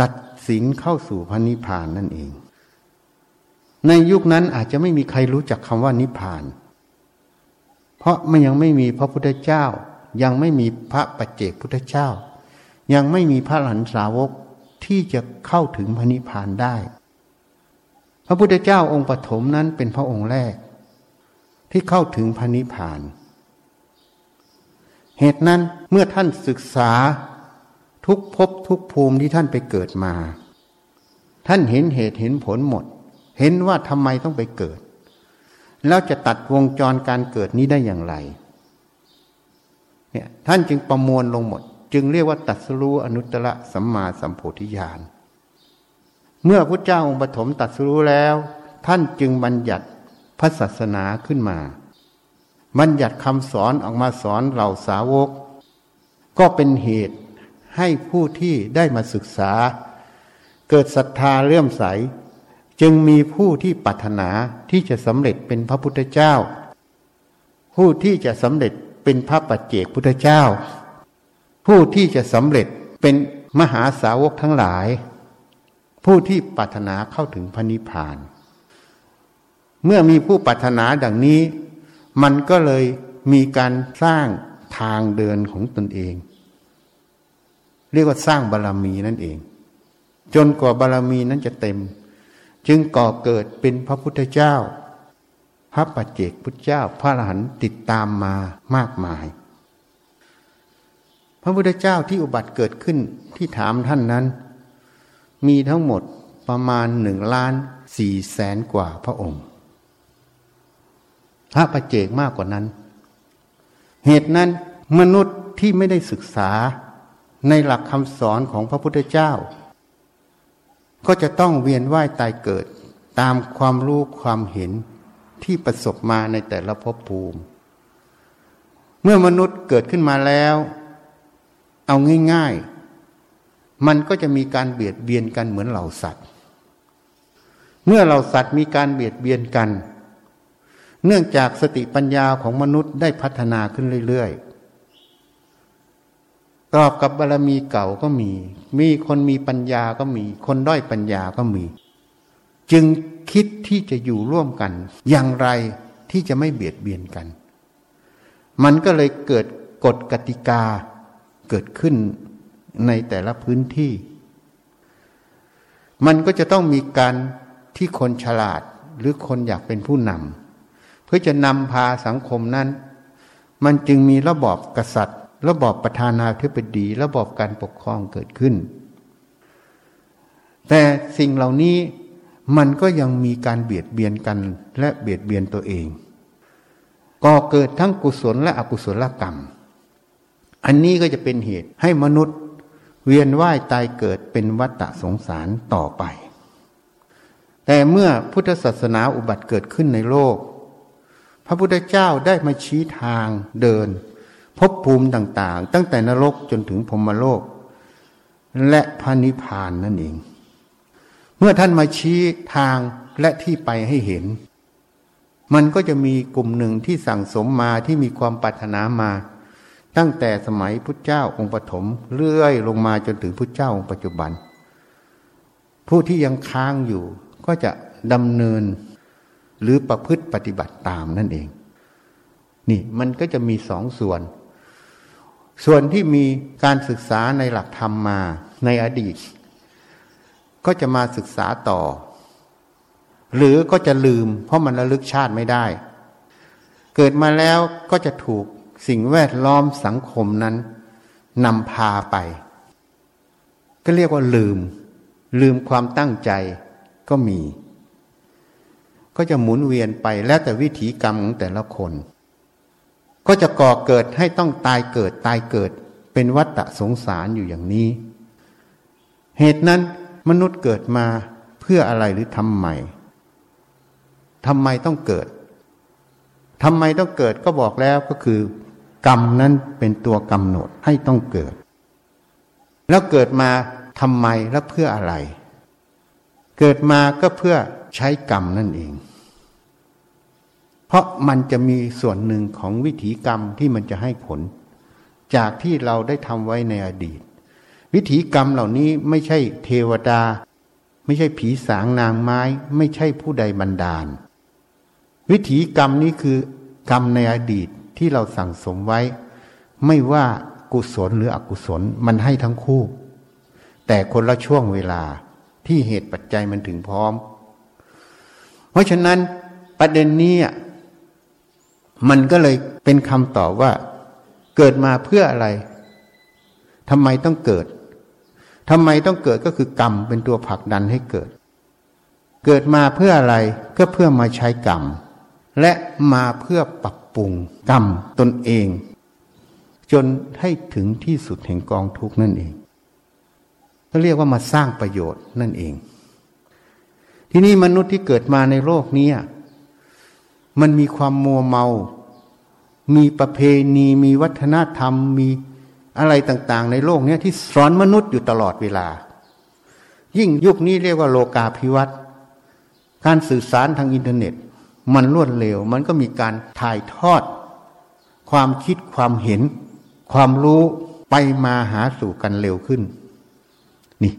ตัดสินเข้าสู่พระนิพพานนั่นเอง ในยุคนั้นอาจจะไม่มีใครรู้จักคำว่านิพพาน เพราะมันยังไม่มีพระพุทธเจ้า ยังไม่มีพระปัจเจกพุทธเจ้า ยังไม่มีพระหลันสาวกที่จะเข้าถึงพระนิพพานได้ พระพุทธเจ้าองค์ปฐมนั้นเป็นพระองค์แรก ที่เข้าถึงพระนิพพาน เหตุนั้นเมื่อท่านศึกษา ทุกภพทุกภูมิที่ท่านไปเกิดมา ท่านเห็นเหตุเห็นผลหมด เห็นว่าทำไมต้องไปเกิด แล้วจะตัดวงจรการเกิดนี้ได้อย่างไรเนี่ยท่านจึงประมวลลงหมด จึงเรียกว่าตัดสรู้อนุตตรสัมมาสัมโพธิญาณเมื่อพระเจ้าองค์ปฐมตัดสู้แล้ว ท่านจึงบัญญัติพระศาสนาขึ้นมา บัญญัติคำสอนออกมาสอนเหล่าสาวก ก็เป็นเหตุ ให้ผู้ที่ได้มาศึกษา เกิดศรัทธาเลื่อมใส จึงมีผู้ที่ปรารถนาที่จะสำเร็จเป็นพระพุทธเจ้า ผู้ที่จะสำเร็จเป็นพระปัจเจกพุทธเจ้า ผู้ที่จะสำเร็จเป็นมหาสาวกทั้งหลาย ผู้ที่ปรารถนาเข้าถึงพระนิพพาน เมื่อมีผู้ปรารถนาดังนี้ มันก็เลยมีการสร้างทางเดินของตนเอง เรียกว่าสร้างบารรมีนั่นเอง จนกว่าบารรมีนั้นจะเต็ม จึงก่อเกิดเป็นพระพุทธเจ้า พระปัจเจกพุทธเจ้า พระอรหันต์ติดตามมามากมาย พระพุทธเจ้าที่อุบัติเกิดขึ้นที่ถามท่านนั้น มีทั้งหมดประมาณหนึ่งล้านสี่แสนกว่าพระองค์ พระประเจกมากกว่านั้น เหตุนั้นมนุษย์ที่ไม่ได้ศึกษา ในหลักคำสอนของพระพุทธเจ้า ก็จะต้องเวียนว่ายตายเกิด ตามความรู้ความเห็นที่ประสบมาในแต่ละภพภูมิ เมื่อมนุษย์เกิดขึ้นมาแล้ว เอาง่ายๆ มันก็จะมีการเบียดเบียนกันเหมือนเหล่าสัตว์ เมื่อเหล่าสัตว์มีการเบียดเบียนกัน เนื่องจากสติปัญญาของมนุษย์ได้พัฒนาขึ้นเรื่อยๆ รอบกับบารมีเก่าก็มี มีคนมีปัญญาก็มี คนด้อยปัญญาก็มี จึงคิดที่จะอยู่ร่วมกัน อย่างไรที่จะไม่เบียดเบียนกัน มันก็เลยเกิดกฎกติกาเกิดขึ้นในแต่ละพื้นที่ มันก็จะต้องมีการที่คนฉลาดหรือคนอยากเป็นผู้นำเพื่อจะนำพาสังคมนั้น มันจึงมีระบอบกษัตริย์ ระบอบประธานาธิบดี ระบอบการปกครองเกิดขึ้น แต่สิ่งเหล่านี้มันก็ยังมีการเบียดเบียนกันและเบียดเบียนตัวเองก่อเกิดทั้งกุศลและอกุศลกรรม อันนี้ก็จะเป็นเหตุให้มนุษย์ เวียนว่ายตายเกิดเป็นวัฏสงสารต่อไป แต่เมื่อพุทธศาสนาอุบัติเกิดขึ้นในโลก พระพุทธเจ้าได้มาชี้ทางเดิน ภพภูมิต่าง ๆ ตั้งแต่นรกจนถึงพรมโลก และพระนิพพานนั่นเอง เมื่อท่านมาชี้ทางและที่ไปให้เห็น มันก็จะมีกลุ่มหนึ่งที่สั่งสมมาที่มีความปรารถนามา ตั้งแต่สมัยพุทธเจ้าองค์ปฐมเรื่อยลงมาจนถึงพุทธเจ้าองค์ปัจจุบัน ผู้ที่ยังค้างอยู่ก็จะดำเนินหรือประพฤติปฏิบัติตามนั่นเอง นี่มันก็จะมีสองส่วน ส่วนที่มีการศึกษาในหลักธรรมมาในอดีต ก็จะมาศึกษาต่อ หรือก็จะลืม เพราะมันระลึกชาติไม่ได้ เกิดมาแล้วก็จะถูกสิ่งแวดล้อมสังคมนั้นนำพาไป ก็เรียกว่าลืม ลืมความตั้งใจก็มี ก็จะหมุนเวียนไปแล้วแต่วิถีกรรมของแต่ละคน ก็จะก่อเกิดให้ต้องตายเกิดตายเกิด เป็นวัฏสงสารอยู่อย่างนี้ เหตุนั้นมนุษย์เกิดมาเพื่ออะไรหรือทำไมทำไมต้องเกิดทำไมต้องเกิดก็บอกแล้วก็คือ กรรมนั้นเป็นตัวกำหนดให้ต้องเกิด แล้วเกิดมาทำไมและเพื่ออะไร เกิดมาก็เพื่อใช้กรรมนั่นเอง เพราะมันจะมีส่วนหนึ่งของวิถีกรรมที่มันจะให้ผล จากที่เราได้ทำไว้ในอดีต วิถีกรรมเหล่านี้ไม่ใช่เทวดา ไม่ใช่ผีสางนางไม้ ไม่ใช่ผู้ใดบันดาล วิถีกรรมนี้คือกรรมในอดีตที่เราสั่งสมไว้ ไม่ว่ากุศลหรืออกุศลมันให้ทั้งคู่ แต่คนละช่วงเวลาที่เหตุปัจจัยมันถึงพร้อม เพราะฉะนั้นประเด็นนี้ มันก็เลยเป็นคำตอบว่า เกิดมาเพื่ออะไรทำไมต้องเกิดทำไมต้องเกิดก็คือกรรมเป็นตัวผลักดันให้เกิด เกิดมาเพื่ออะไรก็เพื่อมาใช้กรรม และมาเพื่อปรับปรุงกรรมตนเอง จนให้ถึงที่สุดแห่งกองทุกนั่นเองเขาเรียกว่ามาสร้างประโยชน์นั่นเอง ที่นี้มนุษย์ที่เกิดมาในโลกนี้ มันมีความมัวเมา มีประเพณีมีวัฒนธรรมมีอะไรต่างๆ ในโลกนี้ที่สอนมนุษย์อยู่ตลอดเวลา ยิ่งยุคนี้เรียกว่าโลกาภิวัตน์การสื่อสารทางอินเทอร์เน็ต มันรวดเร็ว มันก็มีการถ่ายทอด ความคิดความเห็น ความรู้ไปมาหาสู่กันเร็วขึ้น นี่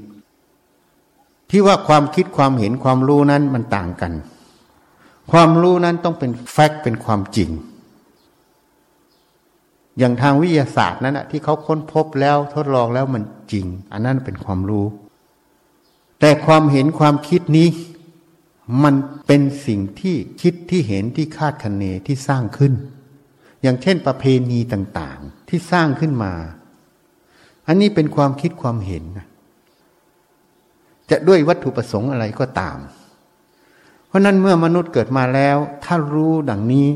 ที่ว่าความคิดความเห็นความรู้นั้นมันต่างกัน ความรู้นั้นต้องเป็นแฟกต์เป็นความจริง อย่างทางวิทยาศาสตร์นั้นอะที่เขาค้นพบแล้วทดลองแล้วมันจริง อันนั้นเป็นความรู้ แต่ความเห็นความคิดนี้ มันเป็นสิ่งที่คิดที่เห็นที่คาดคะเนที่สร้างขึ้น อย่างเช่นประเพณีต่างๆ ที่สร้างขึ้นมา อันนี้เป็นความคิดความเห็น จะด้วยวัตถุประสงค์อะไรก็ตาม ราะนั้นเมื่อมนุษย์เกิดมาแล้ว ถ้ารู้ดังนี้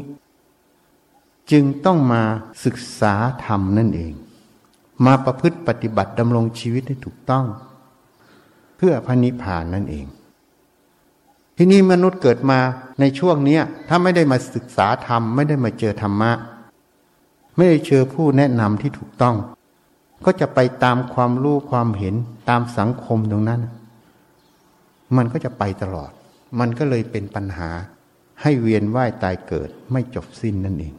จึงต้องมาศึกษาธรรมนั่นเอง มาประพฤติปฏิบัติดำรงชีวิตให้ถูกต้อง เพื่อพระนิพพานนั่นเอง ที่นี้มนุษย์เกิดมาในช่วงนี้ถ้าไม่ได้มาศึกษาธรรม ไม่ได้มาเจอธรรมะ ไม่ได้เจอผู้แนะนำที่ถูกต้อง ก็จะไปตามความรู้ความเห็นตามสังคมตรงนั้น มันก็จะไปตลอด มันก็เลยเป็นปัญหาให้เวียนว่ายตายเกิดไม่จบสิ้นนั่นเอง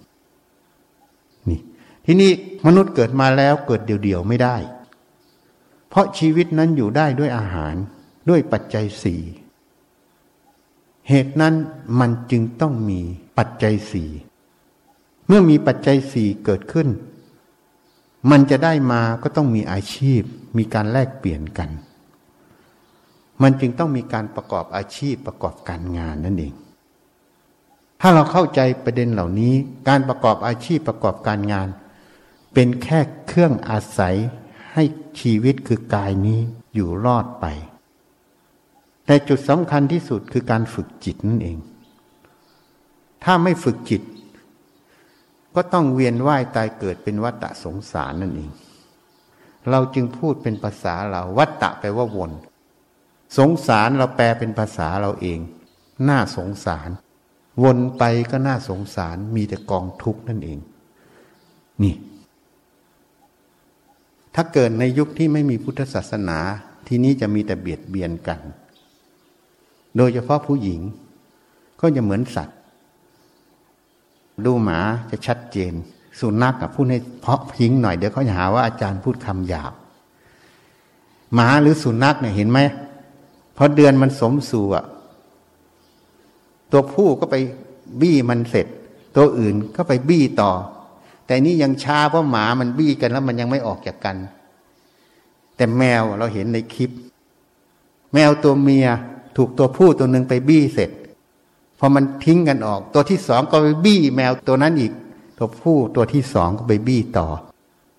นี่ที่นี่มนุษย์เกิดมาแล้วเกิดเดี่ยวๆไม่ได้ เพราะชีวิตนั้นอยู่ได้ด้วยอาหารด้วยปัจจัยสี่เหตุนั้นมันจึงต้องมีปัจจัยสี่เมื่อมีปัจจัยสี่เกิดขึ้น มันจะได้มาก็ต้องมีอาชีพ มีการแลกเปลี่ยนกัน มันจึงต้องมีการประกอบอาชีพประกอบการงานนั่นเอง ถ้าเราเข้าใจประเด็นเหล่านี้ การประกอบอาชีพประกอบการงาน เป็นแค่เครื่องอาศัยให้ชีวิตคือกายนี้อยู่รอดไป แต่จุดสำคัญที่สุดคือการฝึกจิตนั่นเอง ถ้าไม่ฝึกจิต ก็ต้องเวียนว่ายตายเกิดเป็นวัฏสงสารนั่นเอง เราจึงพูดเป็นภาษาเราวัฏฏะแปลว่าวน สงสารเราแปลเป็นภาษาเราเอง น่าสงสาร วนไปก็น่าสงสารมีแต่กองทุกข์นั่นเอง นี่ ถ้าเกิดในยุคที่ไม่มีพุทธศาสนา ที่นี้จะมีแต่เบียดเบียนกัน โดยเฉพาะผู้หญิง ก็จะเหมือนสัตว์ ดูหมาจะชัดเจน สุนัขกับพูดให้เพาะพิงหน่อยเดี๋ยวเขาจะหาว่าอาจารย์พูดคำหยาบหมาหรือสุนัขเนี่ยเห็นไหม พอเดือนมันสมสู่อะ ตัวผู้ก็ไปบี้มันเสร็จ ตัวอื่นก็ไปบี้ต่อ แต่นี่ยังช้าเพราะหมามันบี้กันแล้วมันยังไม่ออกจากกัน แต่แมวเราเห็นในคลิป แมวตัวเมียถูกตัวผู้ตัวหนึ่งไปบี้เสร็จพอมันทิ้งกันออก ตัวที่สองก็ไปบี้แมวตัวนั้นอีก ตัวผู้ตัวที่สองก็ไปบี้ต่อ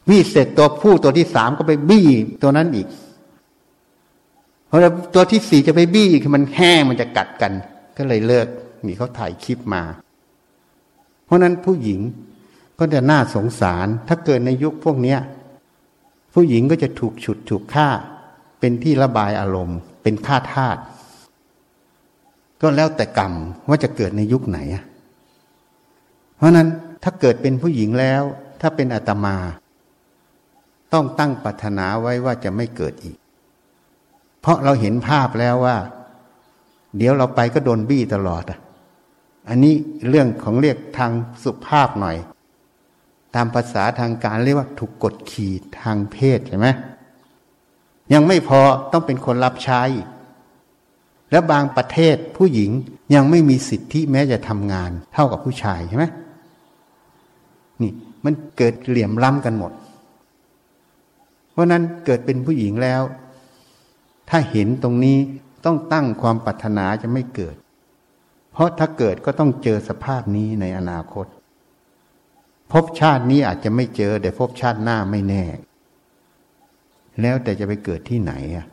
บี้เสร็จตัวผู้ตัวที่สามก็ไปบี้ตัวนั้นอีก พอตัวที่สี่จะไปบี้คือมันแห้งมันจะกัดกัน ก็เลยเลิกนี่เขาถ่ายคลิปมา เพราะนั้นผู้หญิงก็จะน่าสงสาร ถ้าเกิดในยุคพวกเนี้ย ผู้หญิงก็จะถูกฉุดถูกฆ่า เป็นที่ระบายอารมณ์ เป็นฆ่าทาสก็แล้วแต่กรรมว่าจะเกิดในยุคไหน เพราะนั้นถ้าเกิดเป็นผู้หญิงแล้ว ถ้าเป็นอาตมา ต้องตั้งปรารถนาไว้ว่าจะไม่เกิดอีก เพราะเราเห็นภาพแล้วว่า เดี๋ยวเราไปก็โดนบี้ตลอดอะอันนี้เรื่องของเรียกทางสุภาพหน่อย ตามภาษาทางการเรียกว่าถูกกดขี่ทางเพศใช่ไหมยังไม่พอต้องเป็นคนรับใช้ แล้วบางประเทศผู้หญิงยังไม่มีสิทธิแม้จะทำงานเท่ากับผู้ชายใช่ไหมนี่มันเกิดเหลี่ยมล้ำกันหมด เพราะนั้นเกิดเป็นผู้หญิงแล้ว ถ้าเห็นตรงนี้ต้องตั้งความปรารถนาจะไม่เกิด เพราะถ้าเกิดก็ต้องเจอสภาพนี้ในอนาคต พบชาตินี้อาจจะไม่เจอ แต่พบชาติหน้าไม่แน่ แล้วแต่จะไปเกิดที่ไหนอะ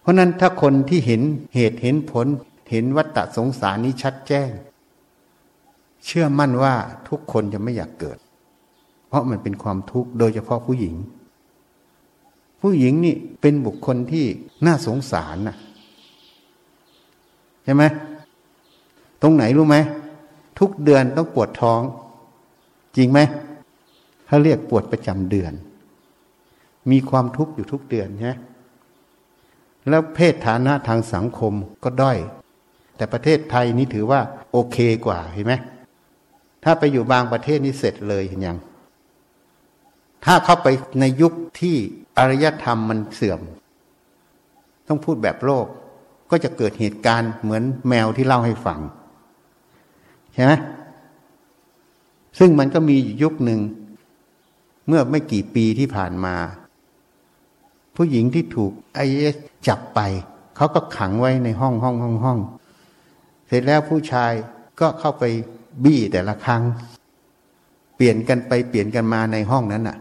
เพราะนั้นถ้าคนที่เห็นเหตุเห็นผล เห็นวัฏสงสารนี้ชัดแจ้ง เชื่อมั่นว่าทุกคนจะไม่อยากเกิด เพราะมันเป็นความทุกข์โดยเฉพาะผู้หญิง ผู้หญิงนี่เป็นบุคคลที่น่าสงสารนะใช่ไหมตรงไหนรู้ไหมทุกเดือนต้องปวดท้อง จริงไหมเขาเรียกปวดประจำเดือน มีความทุกข์อยู่ทุกเดือนใช่แล้วเพศฐานะทางสังคมก็ด้อย แต่ประเทศไทยนี่ถือว่าโอเคกว่าเห็นไหมถ้าไปอยู่บางประเทศนี่เสร็จเลยเห็นยัง ถ้าเข้าไปในยุคที่อารยธรรมมันเสื่อม ต้องพูดแบบโลก ก็จะเกิดเหตุการณ์เหมือนแมวที่เล่าให้ฟัง ใช่ไหมซึ่งมันก็มียุคหนึ่ง เมื่อไม่กี่ปีที่ผ่านมา ผู้หญิงที่ถูกไอเอสจับไป เขาก็ขังไว้ในห้องห้องห้องห้อง เสร็จแล้วผู้ชายก็เข้าไปบี้แต่ละครั้ง เปลี่ยนกันไปเปลี่ยนกันมาในห้องนั้นน่ะ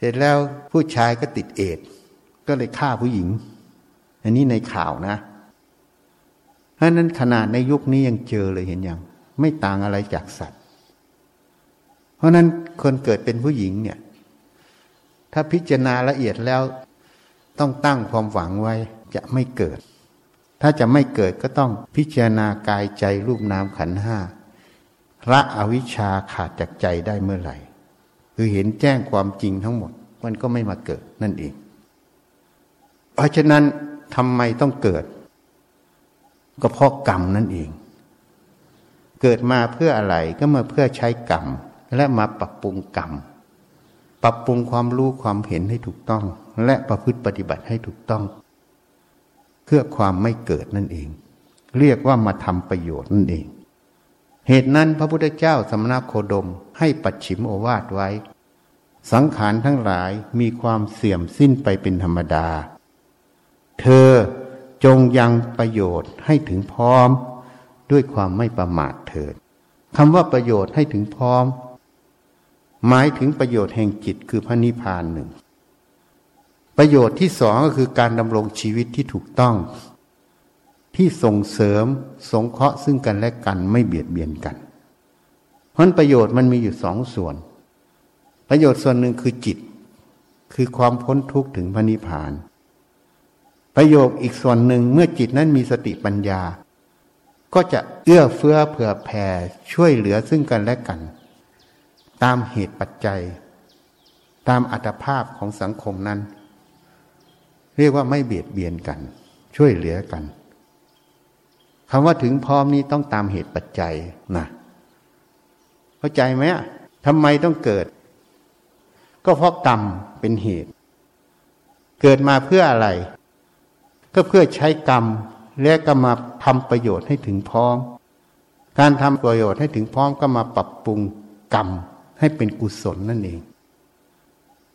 เสร็จแล้วผู้ชายก็ติดเอดก็เลยฆ่าผู้หญิง อันนี้ในข่าวนะเพราะนั้นขนาดในยุคนี้ยังเจอเลยเห็นยังไม่ต่างอะไรจากสัตว์ เพราะนั้นคนเกิดเป็นผู้หญิงเนี่ย ถ้าพิจารณาละเอียดแล้วต้องตั้งความหวังไว้จะไม่เกิด ถ้าจะไม่เกิดก็ต้องพิจารณากายใจรูปนามขันห้าละอวิชชาขาดจากใจได้เมื่อไหร่ คือเห็นแจ้งความจริงทั้งหมด มันก็ไม่มาเกิดนั่นเอง เพราะฉะนั้นทำไมต้องเกิด ก็เพราะกรรมนั่นเอง เกิดมาเพื่ออะไรก็มาเพื่อใช้กรรม และมาปรับปรุงกรรม ปรับปรุงความรู้ความเห็นให้ถูกต้อง และประพฤติปฏิบัติให้ถูกต้อง เพื่อความไม่เกิดนั่นเอง เรียกว่ามาทำประโยชน์นั่นเอง เหตุนั้นพระพุทธเจ้าสมณโคดมให้ปัดฉิมโอวาทไว้ สังขารทั้งหลายมีความเสื่อมสิ้นไปเป็นธรรมดา เธอจงยังประโยชน์ให้ถึงพร้อม ด้วยความไม่ประมาทเถิดคำว่าประโยชน์ให้ถึงพร้อม หมายถึงประโยชน์แห่งจิตคือพระนิพพานหนึ่ง ประโยชน์ที่สองก็คือการดำรงชีวิตที่ถูกต้อง ที่ส่งเสริมสงเคราะห์ซึ่งกันและกันไม่เบียดเบียนกัน เพราะประโยชน์มันมีอยู่สองส่วน ประโยชน์ส่วนหนึ่งคือจิต คือความพ้นทุกข์ถึงพระนิพพาน ประโยคอีกส่วนหนึ่งเมื่อจิตนั้นมีสติปัญญา ก็จะเอื้อเฟื้อเผื่อแผ่ช่วยเหลือซึ่งกันและกัน ตามเหตุปัจจัย ตามอัตภาพของสังคมนั้น เรียกว่าไม่เบียดเบียนกัน ช่วยเหลือกัน คำว่าถึงพร้อมนี้ต้องตามเหตุปัจจัยนะเข้าใจไหมทำไมต้องเกิด ก็เพราะกรรมเป็นเหตุ เกิดมาเพื่ออะไร ก็เพื่อใช้กรรม และก็มาทำประโยชน์ให้ถึงพร้อม การทำประโยชน์ให้ถึงพร้อมก็มาปรับปรุงกรรมให้เป็นกุศลนั่นเอง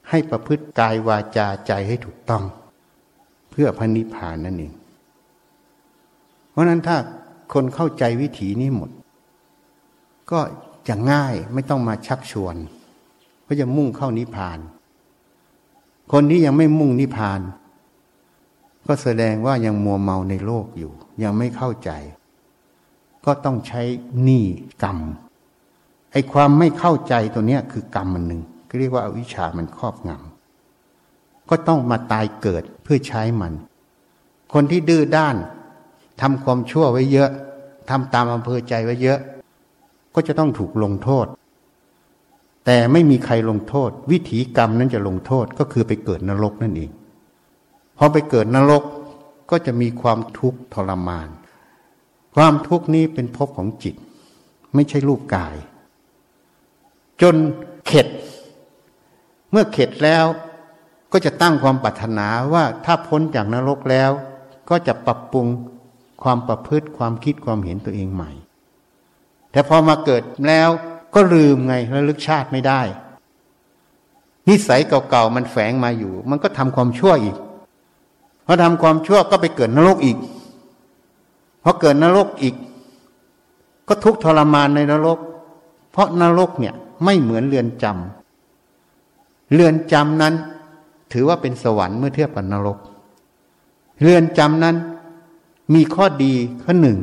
ให้ประพฤติกายวาจาใจให้ถูกต้อง เพื่อพระนิพพานนั่นเอง เพราะนั้นถ้าคนเข้าใจวิถีนี้หมด ก็จะง่ายไม่ต้องมาชักชวนก็จะมุ่งเข้านิพพาน คนที่ยังไม่มุ่งนิพพาน ก็แสดงว่ายังมัวเมาในโลกอยู่ ยังไม่เข้าใจ ก็ต้องใช้หนี้กรรมไอ้ความไม่เข้าใจตัวเนี้ยคือกรรมมันหนึ่งก็เรียกว่าอาวิชชามันครอบงำก็ต้องมาตายเกิดเพื่อใช้มัน คนที่ดื้อด้าน ทำความชั่วไว้เยอะทำตามอำเภอใจไว้เยอะ ก็จะต้องถูกลงโทษ แต่ไม่มีใครลงโทษ วิถีกรรมนั้นจะลงโทษก็คือไปเกิดนรกนั่นเองพอไปเกิดนรกก็จะมีความทุกข์ทรมาน ความทุกข์นี้เป็นภพของจิต ไม่ใช่รูปกาย จนเข็ด เมื่อเข็ดแล้วก็จะตั้งความปรารถนาว่าถ้าพ้นจากนรกแล้ว ก็จะปรับปรุง ความประพฤติความคิดความเห็นตัวเองใหม่ แต่พอมาเกิดแล้วก็ลืมไงระลึกชาติไม่ได้ นิสัยเก่าๆมันแฝงมาอยู่ มันก็ทำความชั่วอีกพอทำความชั่วก็ไปเกิดนรกอีกพอเกิดนรกอีก ก็ทุกทรมานในนรก เพราะนรกเนี่ยไม่เหมือนเรือนจำเรือนจำนั้นถือว่าเป็นสวรรค์เมื่อเทียบกับนรก เรือนจำนั้น มีข้อดีข้อหนึ่ง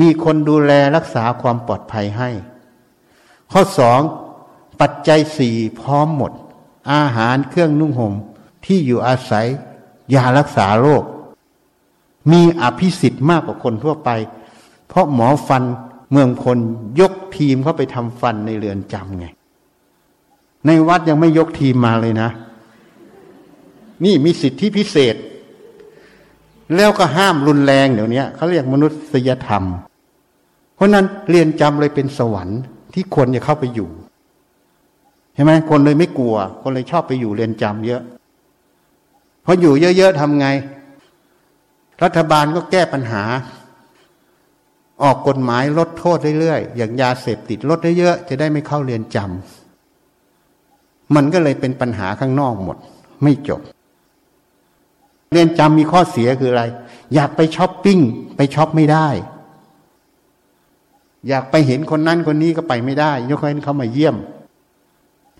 มีคนดูแลรักษาความปลอดภัยให้ ข้อสองปัจจัยสี่พร้อมหมด อาหารเครื่องนุ่งห่มที่อยู่อาศัยยารักษาโรคมีอภิสิทธิ์มากกว่าคนทั่วไป เพราะหมอฟันเมืองพลยกทีมเข้าไปทำฟันในเรือนจำไง ในวัดยังไม่ยกทีมมาเลยนะ นี่มีสิทธิพิเศษ แล้วก็ห้ามรุนแรงเดี๋ยวนี้เขาเรียกมนุษยธรรม เพราะนั้นเรียนจำเลยเป็นสวรรค์ที่ควรจะเข้าไปอยู่ใช่ไหมคนเลยไม่กลัว คนเลยชอบไปอยู่เรียนจำเยอะพออยู่เยอะๆทำไง รัฐบาลก็แก้ปัญหา ออกกฎหมายลดโทษเรื่อยๆอย่างยาเสพติดลดเยอะๆจะได้ไม่เข้าเรียนจำมันก็เลยเป็นปัญหาข้างนอกหมด ไม่จบ เรียนจำมีข้อเสียคืออะไร อยากไปช้อปปิ้งไปช้อปไม่ได้ อยากไปเห็นคนนั้นคนนี้ก็ไปไม่ได้ ยกเว้นเขามาเยี่ยม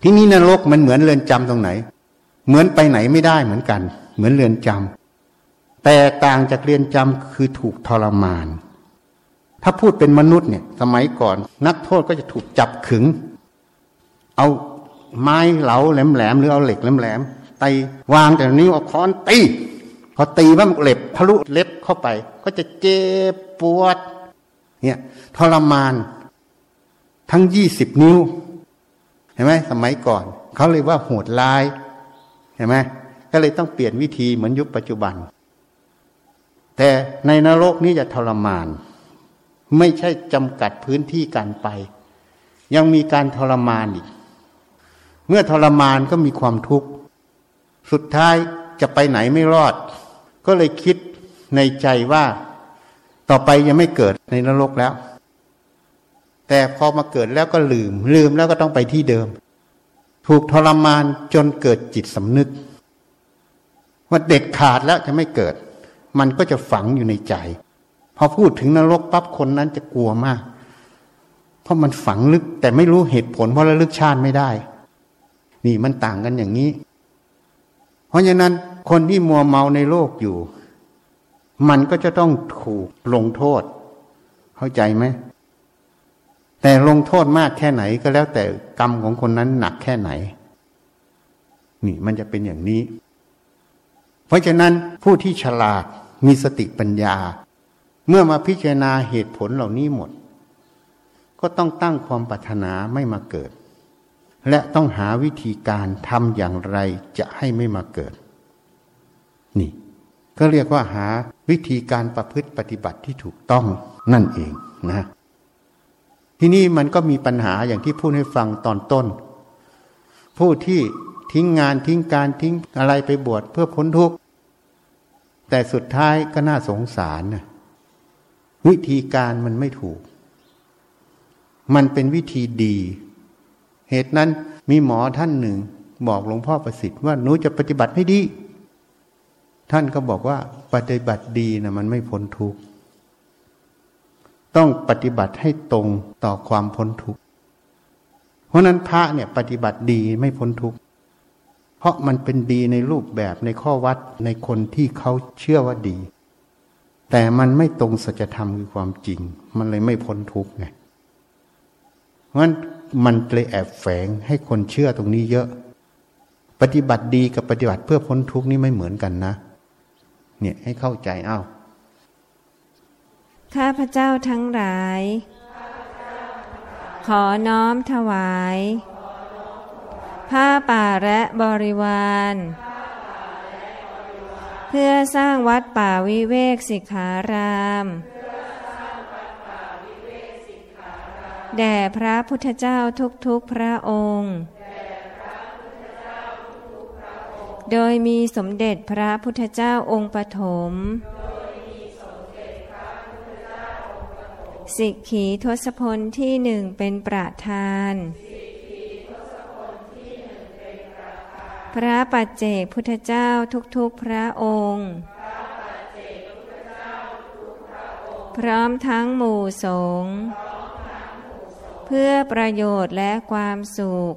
ที่นี่นรกมันเหมือนเรือนจำตรงไหน เหมือนไปไหนไม่ได้เหมือนกัน เหมือนเรือนจำแต่ต่างจากเรือนจำคือถูกทรมาน ถ้าพูดเป็นมนุษย์เนี่ย สมัยก่อน นักโทษก็จะถูกจับขึง เอาไม้เหลาแหลมๆหรือเอาเหล็กแหลมๆตีวางแต่นิ้วเอาค้อนตี พอตีว่าเล็บทะลุเล็บเข้าไป ก็จะเจ็บปวดเนี่ยทรมาน ทั้งยี่สิบนิ้ว เห็นไหมสมัยก่อน เขาเลยว่าโหดร้าย เห็นไหมก็เลยต้องเปลี่ยนวิธีเหมือนยุคปัจจุบัน แต่ในนรกนี้จะทรมาน ไม่ใช่จำกัดพื้นที่การไป ยังมีการทรมานอีก เมื่อทรมานก็มีความทุกข์ สุดท้ายจะไปไหนไม่รอด ก็เลยคิดในใจว่าต่อไปยังไม่เกิดในนรกแล้ว แต่พอมาเกิดแล้วก็ลืม ลืมแล้วก็ต้องไปที่เดิม ถูกทรมานจนเกิดจิตสำนึก ว่าเด็ดขาดแล้วจะไม่เกิด มันก็จะฝังอยู่ในใจ พอพูดถึงนรกปั๊บคนนั้นจะกลัวมาก เพราะมันฝังลึกแต่ไม่รู้เหตุผลเพราะระลึกชาติไม่ได้ นี่มันต่างกันอย่างนี้ เพราะฉะนั้น คนที่มัวเมาในโลกอยู่ มันก็จะต้องถูกลงโทษ เข้าใจไหม แต่ลงโทษมากแค่ไหนก็แล้วแต่กรรมของคนนั้นหนักแค่ไหน นี่มันจะเป็นอย่างนี้ เพราะฉะนั้นผู้ที่ฉลาดมีสติปัญญา เมื่อมาพิจารณาเหตุผลเหล่านี้หมด ก็ต้องตั้งความปรารถนาไม่มาเกิด และต้องหาวิธีการทำอย่างไรจะให้ไม่มาเกิด นี่ ก็เรียกว่าหาวิธีการประพฤติปฏิบัติที่ถูกต้องนั่นเองนะที่นี่มันก็มีปัญหาอย่างที่พูดให้ฟังตอนต้น ผู้ที่ทิ้งงานทิ้งการทิ้งอะไรไปบวชเพื่อพ้นทุกข์แต่สุดท้ายก็น่าสงสารนะวิธีการมันไม่ถูก มันเป็นวิธีดี เหตุนั้นมีหมอท่านหนึ่ง บอกหลวงพ่อประสิทธิ์ว่าหนูจะปฏิบัติให้ดี ท่านก็บอกว่าปฏิบัติดีนะมันไม่พ้นทุกข์ต้องปฏิบัติให้ตรงต่อความพ้นทุกข์เพราะนั้นพระเนี่ยปฏิบัติดีไม่พ้นทุกข์เพราะมันเป็นดีในรูปแบบในข้อวัดในคนที่เขาเชื่อว่าดี แต่มันไม่ตรงสัจธรรมคือความจริง มันเลยไม่พ้นทุกข์ไงเพราะนั้นมันเลยแอบแฝงให้คนเชื่อตรงนี้เยอะ ปฏิบัติดีกับปฏิบัติเพื่อพ้นทุกข์นี่ไม่เหมือนกันนะ เนี่ยให้เข้าใจเอ้าข้าพเจ้าทั้งหลาย ขอน้อมถวาย ผ้าป่าและบริวาร เพื่อสร้างวัดป่าวิเวกสิกขารามแด่พระพุทธเจ้าทุกๆพระองค์ โดยมีสมเด็จพระพุทธเจ้าองค์ปฐมสิกขีทศพลที่หนึ่งเป็นประธาน พระปัจเจกพุทธเจ้าทุกๆพระองค์ พร้อมทั้งหมู่สงฆ์เพื่อประโยชน์และความสุข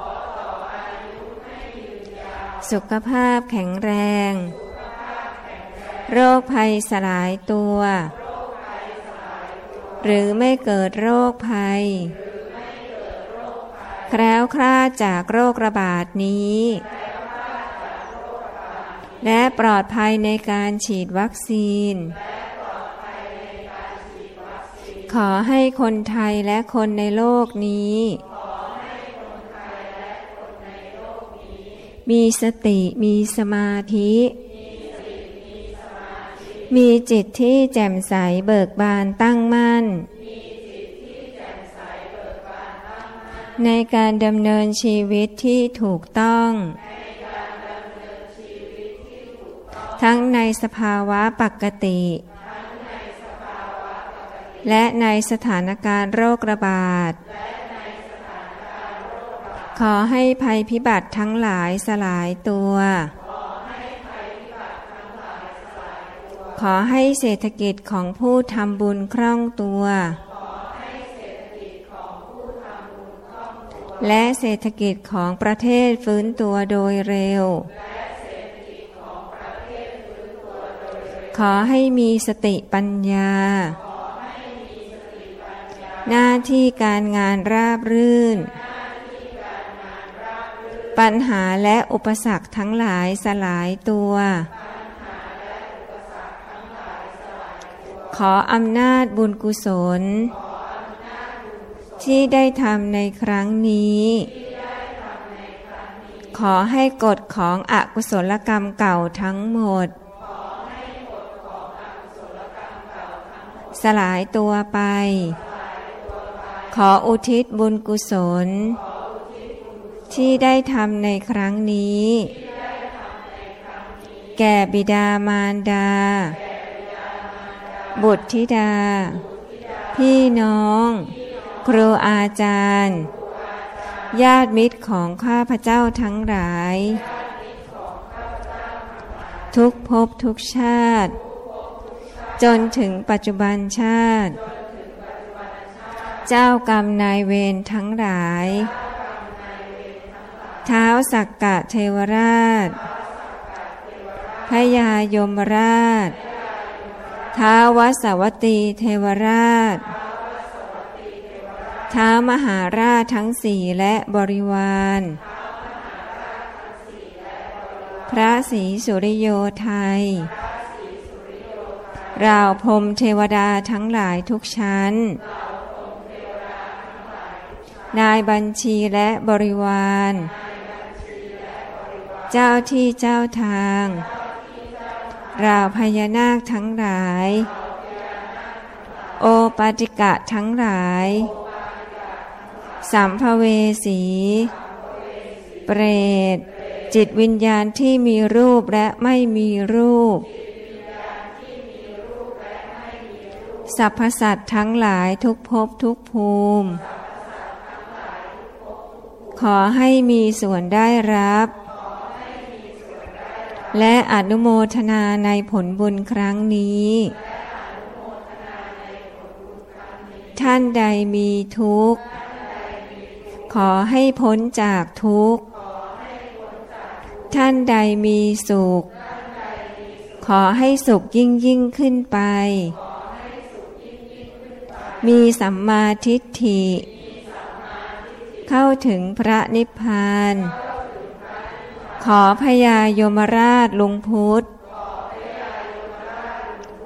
สุขภาพแข็งแรง โรคภัยสลายตัว หรือไม่เกิดโรคภัย แคล้วคลาดจากโรคระบาดนี้ และปลอดภัยในการฉีดวัคซีน ขอให้คนไทยและคนในโลกนี้ มีสติมีสมาธิ มีจิตที่แจ่มใสเบิกบานตั้งมั่น ในการดำเนินชีวิตที่ถูกต้อง ทั้งในสภาวะปกติ และในสถานการณ์โรคระบาด ขอให้ภัยพิบัติทั้งหลายสลายตัว ขอให้เศรษฐกิจของผู้ทำบุญคล่องตัว และเศรษฐกิจของประเทศฟื้นตัวโดยเร็ว ขอให้มีสติปัญญา หน้าที่การงานราบรื่น ปัญหาและอุปสรรคทั้งหลายสลายตัว ขออำนาจบุญกุศล ที่ได้ทำในครั้งนี้ ขอให้กฎของอกุศลกรรมเก่าทั้งหมด สลายตัวไป ขออุทิศบุญกุศล ที่ได้ทำในครั้งนี้ แก่บิดามารดา บุตรธิดา พี่น้อง ครูอาจารย์ ญาติมิตรของข้าพเจ้าทั้งหลาย ทุกภพทุกชาติ จนถึงปัจจุบันชาติ เจ้ากรรมนายเวรทั้งหลาย เท้าสักกะเทวราช พยายมราช ท้าวสวัตตีเทวราช ท้ามหาราชทั้งสี่และบริวาร พระศรีสุริโยไทยราวพรมเทวดาทั้งหลายทุกชั้น นายบัญชีและบริวาร เจ้าที่เจ้าทางราพญานาคทั้งหลาย โอปาติกะทั้งหลาย สัมภเวสี เปรต จิตวิญญาณที่มีรูปและไม่มีรูป สรรพสัตว์ทั้งหลายทุกภพทุกภูมิ ขอให้มีส่วนได้รับ และอนุโมทนาในผลบุญครั้งนี้ ท่านใดมีทุกข์ ขอให้พ้นจากทุกข์ ท่านใดมีสุข ขอให้สุขยิ่งยิ่งขึ้นไป มีสัมมาทิฏฐิ เข้าถึงพระนิพพาน ขอพญายมราชลุงพุทธ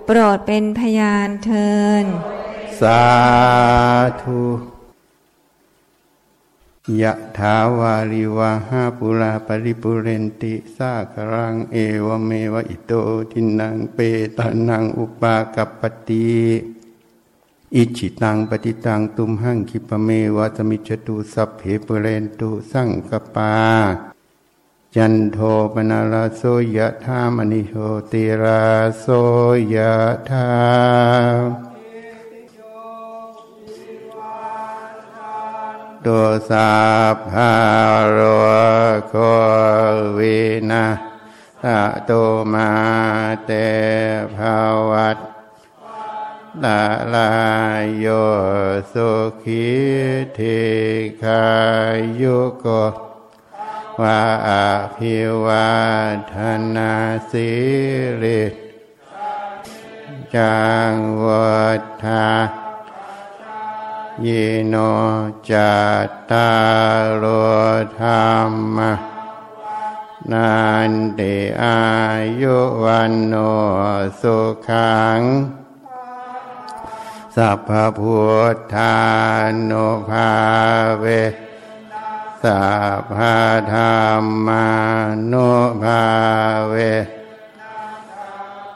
โปรดเป็นพยานเทิน สาธุยะถาวาริวาหาปุราปริปุเรนติสาครังเอวเมวอิโตทินังเปตานังอุปากัปปติอิจิตังปฏิตังตุมหังคิปเมวะสมิจตุสัพเพปเรนตุสังกปา จันโทปนาลาโสยะธามณิโหติราโสยะธาโตสาภาโรโควินาตโตมาเตภาวัตตาลายโยสุขีเทคายุโก วาอภิวาทนาสิริจังวัฏทายิโนจัตตารโธรรมนันติอายุวันโนสุขัง สัพพุทธานุภาเว สัพพธรรมานุภาเว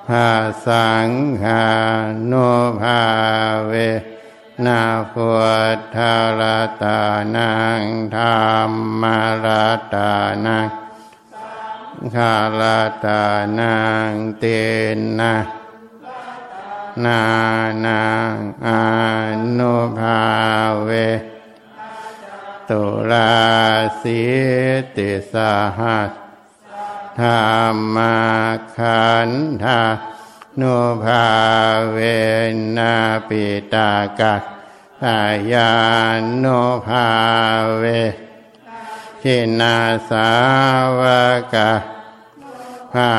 ภาสังฆานุภาเว นาพุทธรตานังธรรมรตานังคาลตานังเตนะนานาอนุภาเว ตุลาสีติสหัสธรรมาขันธานุภาเวนาปิตากัสายานุภาเวชินาสาวกะภา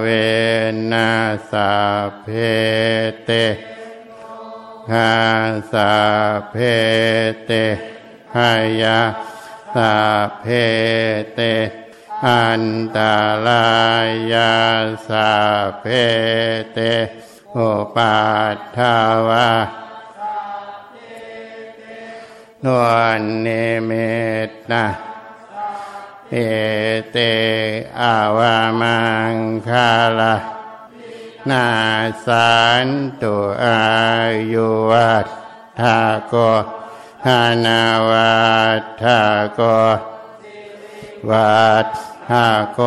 เวนัสาเพเตหาสาเพเต หายาสาเพเต อันตาลายาสาเพเตโอปัฏฐาวะนวนเนเมตนะเอเตอาวามังคาลานาสันตุอายุวัฏทาโกานาวัฏทาโกวัฏทาโก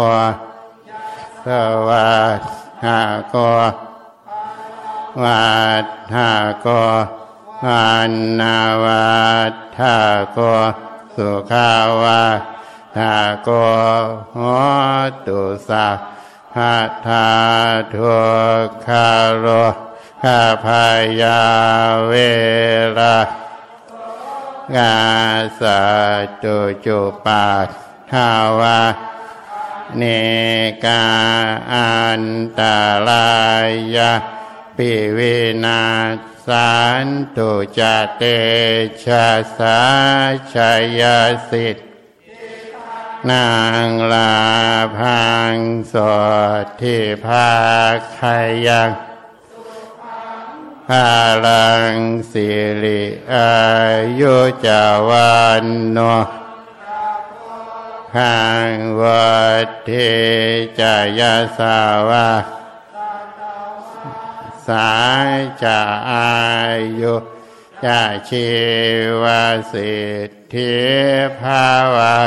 สวัฏทาโกวัฏทาโกวันนาวัฏทาโกสุขาวาทาโกโหตุสัพพะทาทุกขาโรขาพายาเวรา กาสะตุจุปัฏฐาวาเนกาอันตรายาปิเวนาสานตุจเตชะสาชยสิทธินางลาพังสดที่ภาคขยัง พาลังสิริอายุจาวันโนพังวัดเทจายาสาวาสายจะอายุจะชีวสิทธิภาวะ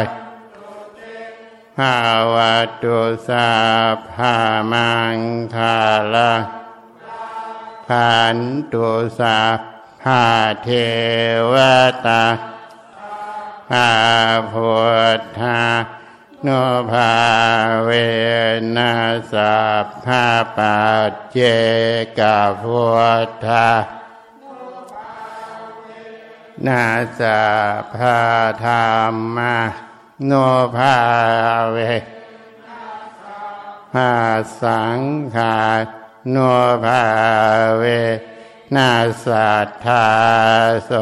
ภาวะตุสาภามังคาลา ขันตุสาภาเทวตาภาพุทธาโนภาเวนัสัพพาปัจเจกพุทธานาสัพพาธรรมาโนภาเวภาสังขา โนภาเวนาสัทธาส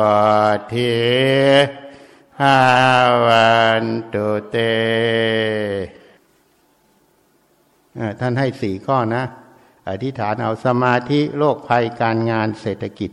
ดทิภาวันตุเต ท่านให้สี่ข้อนะ อธิษฐานเอาสมาธิโรคภัยการงานเศรษฐกิจ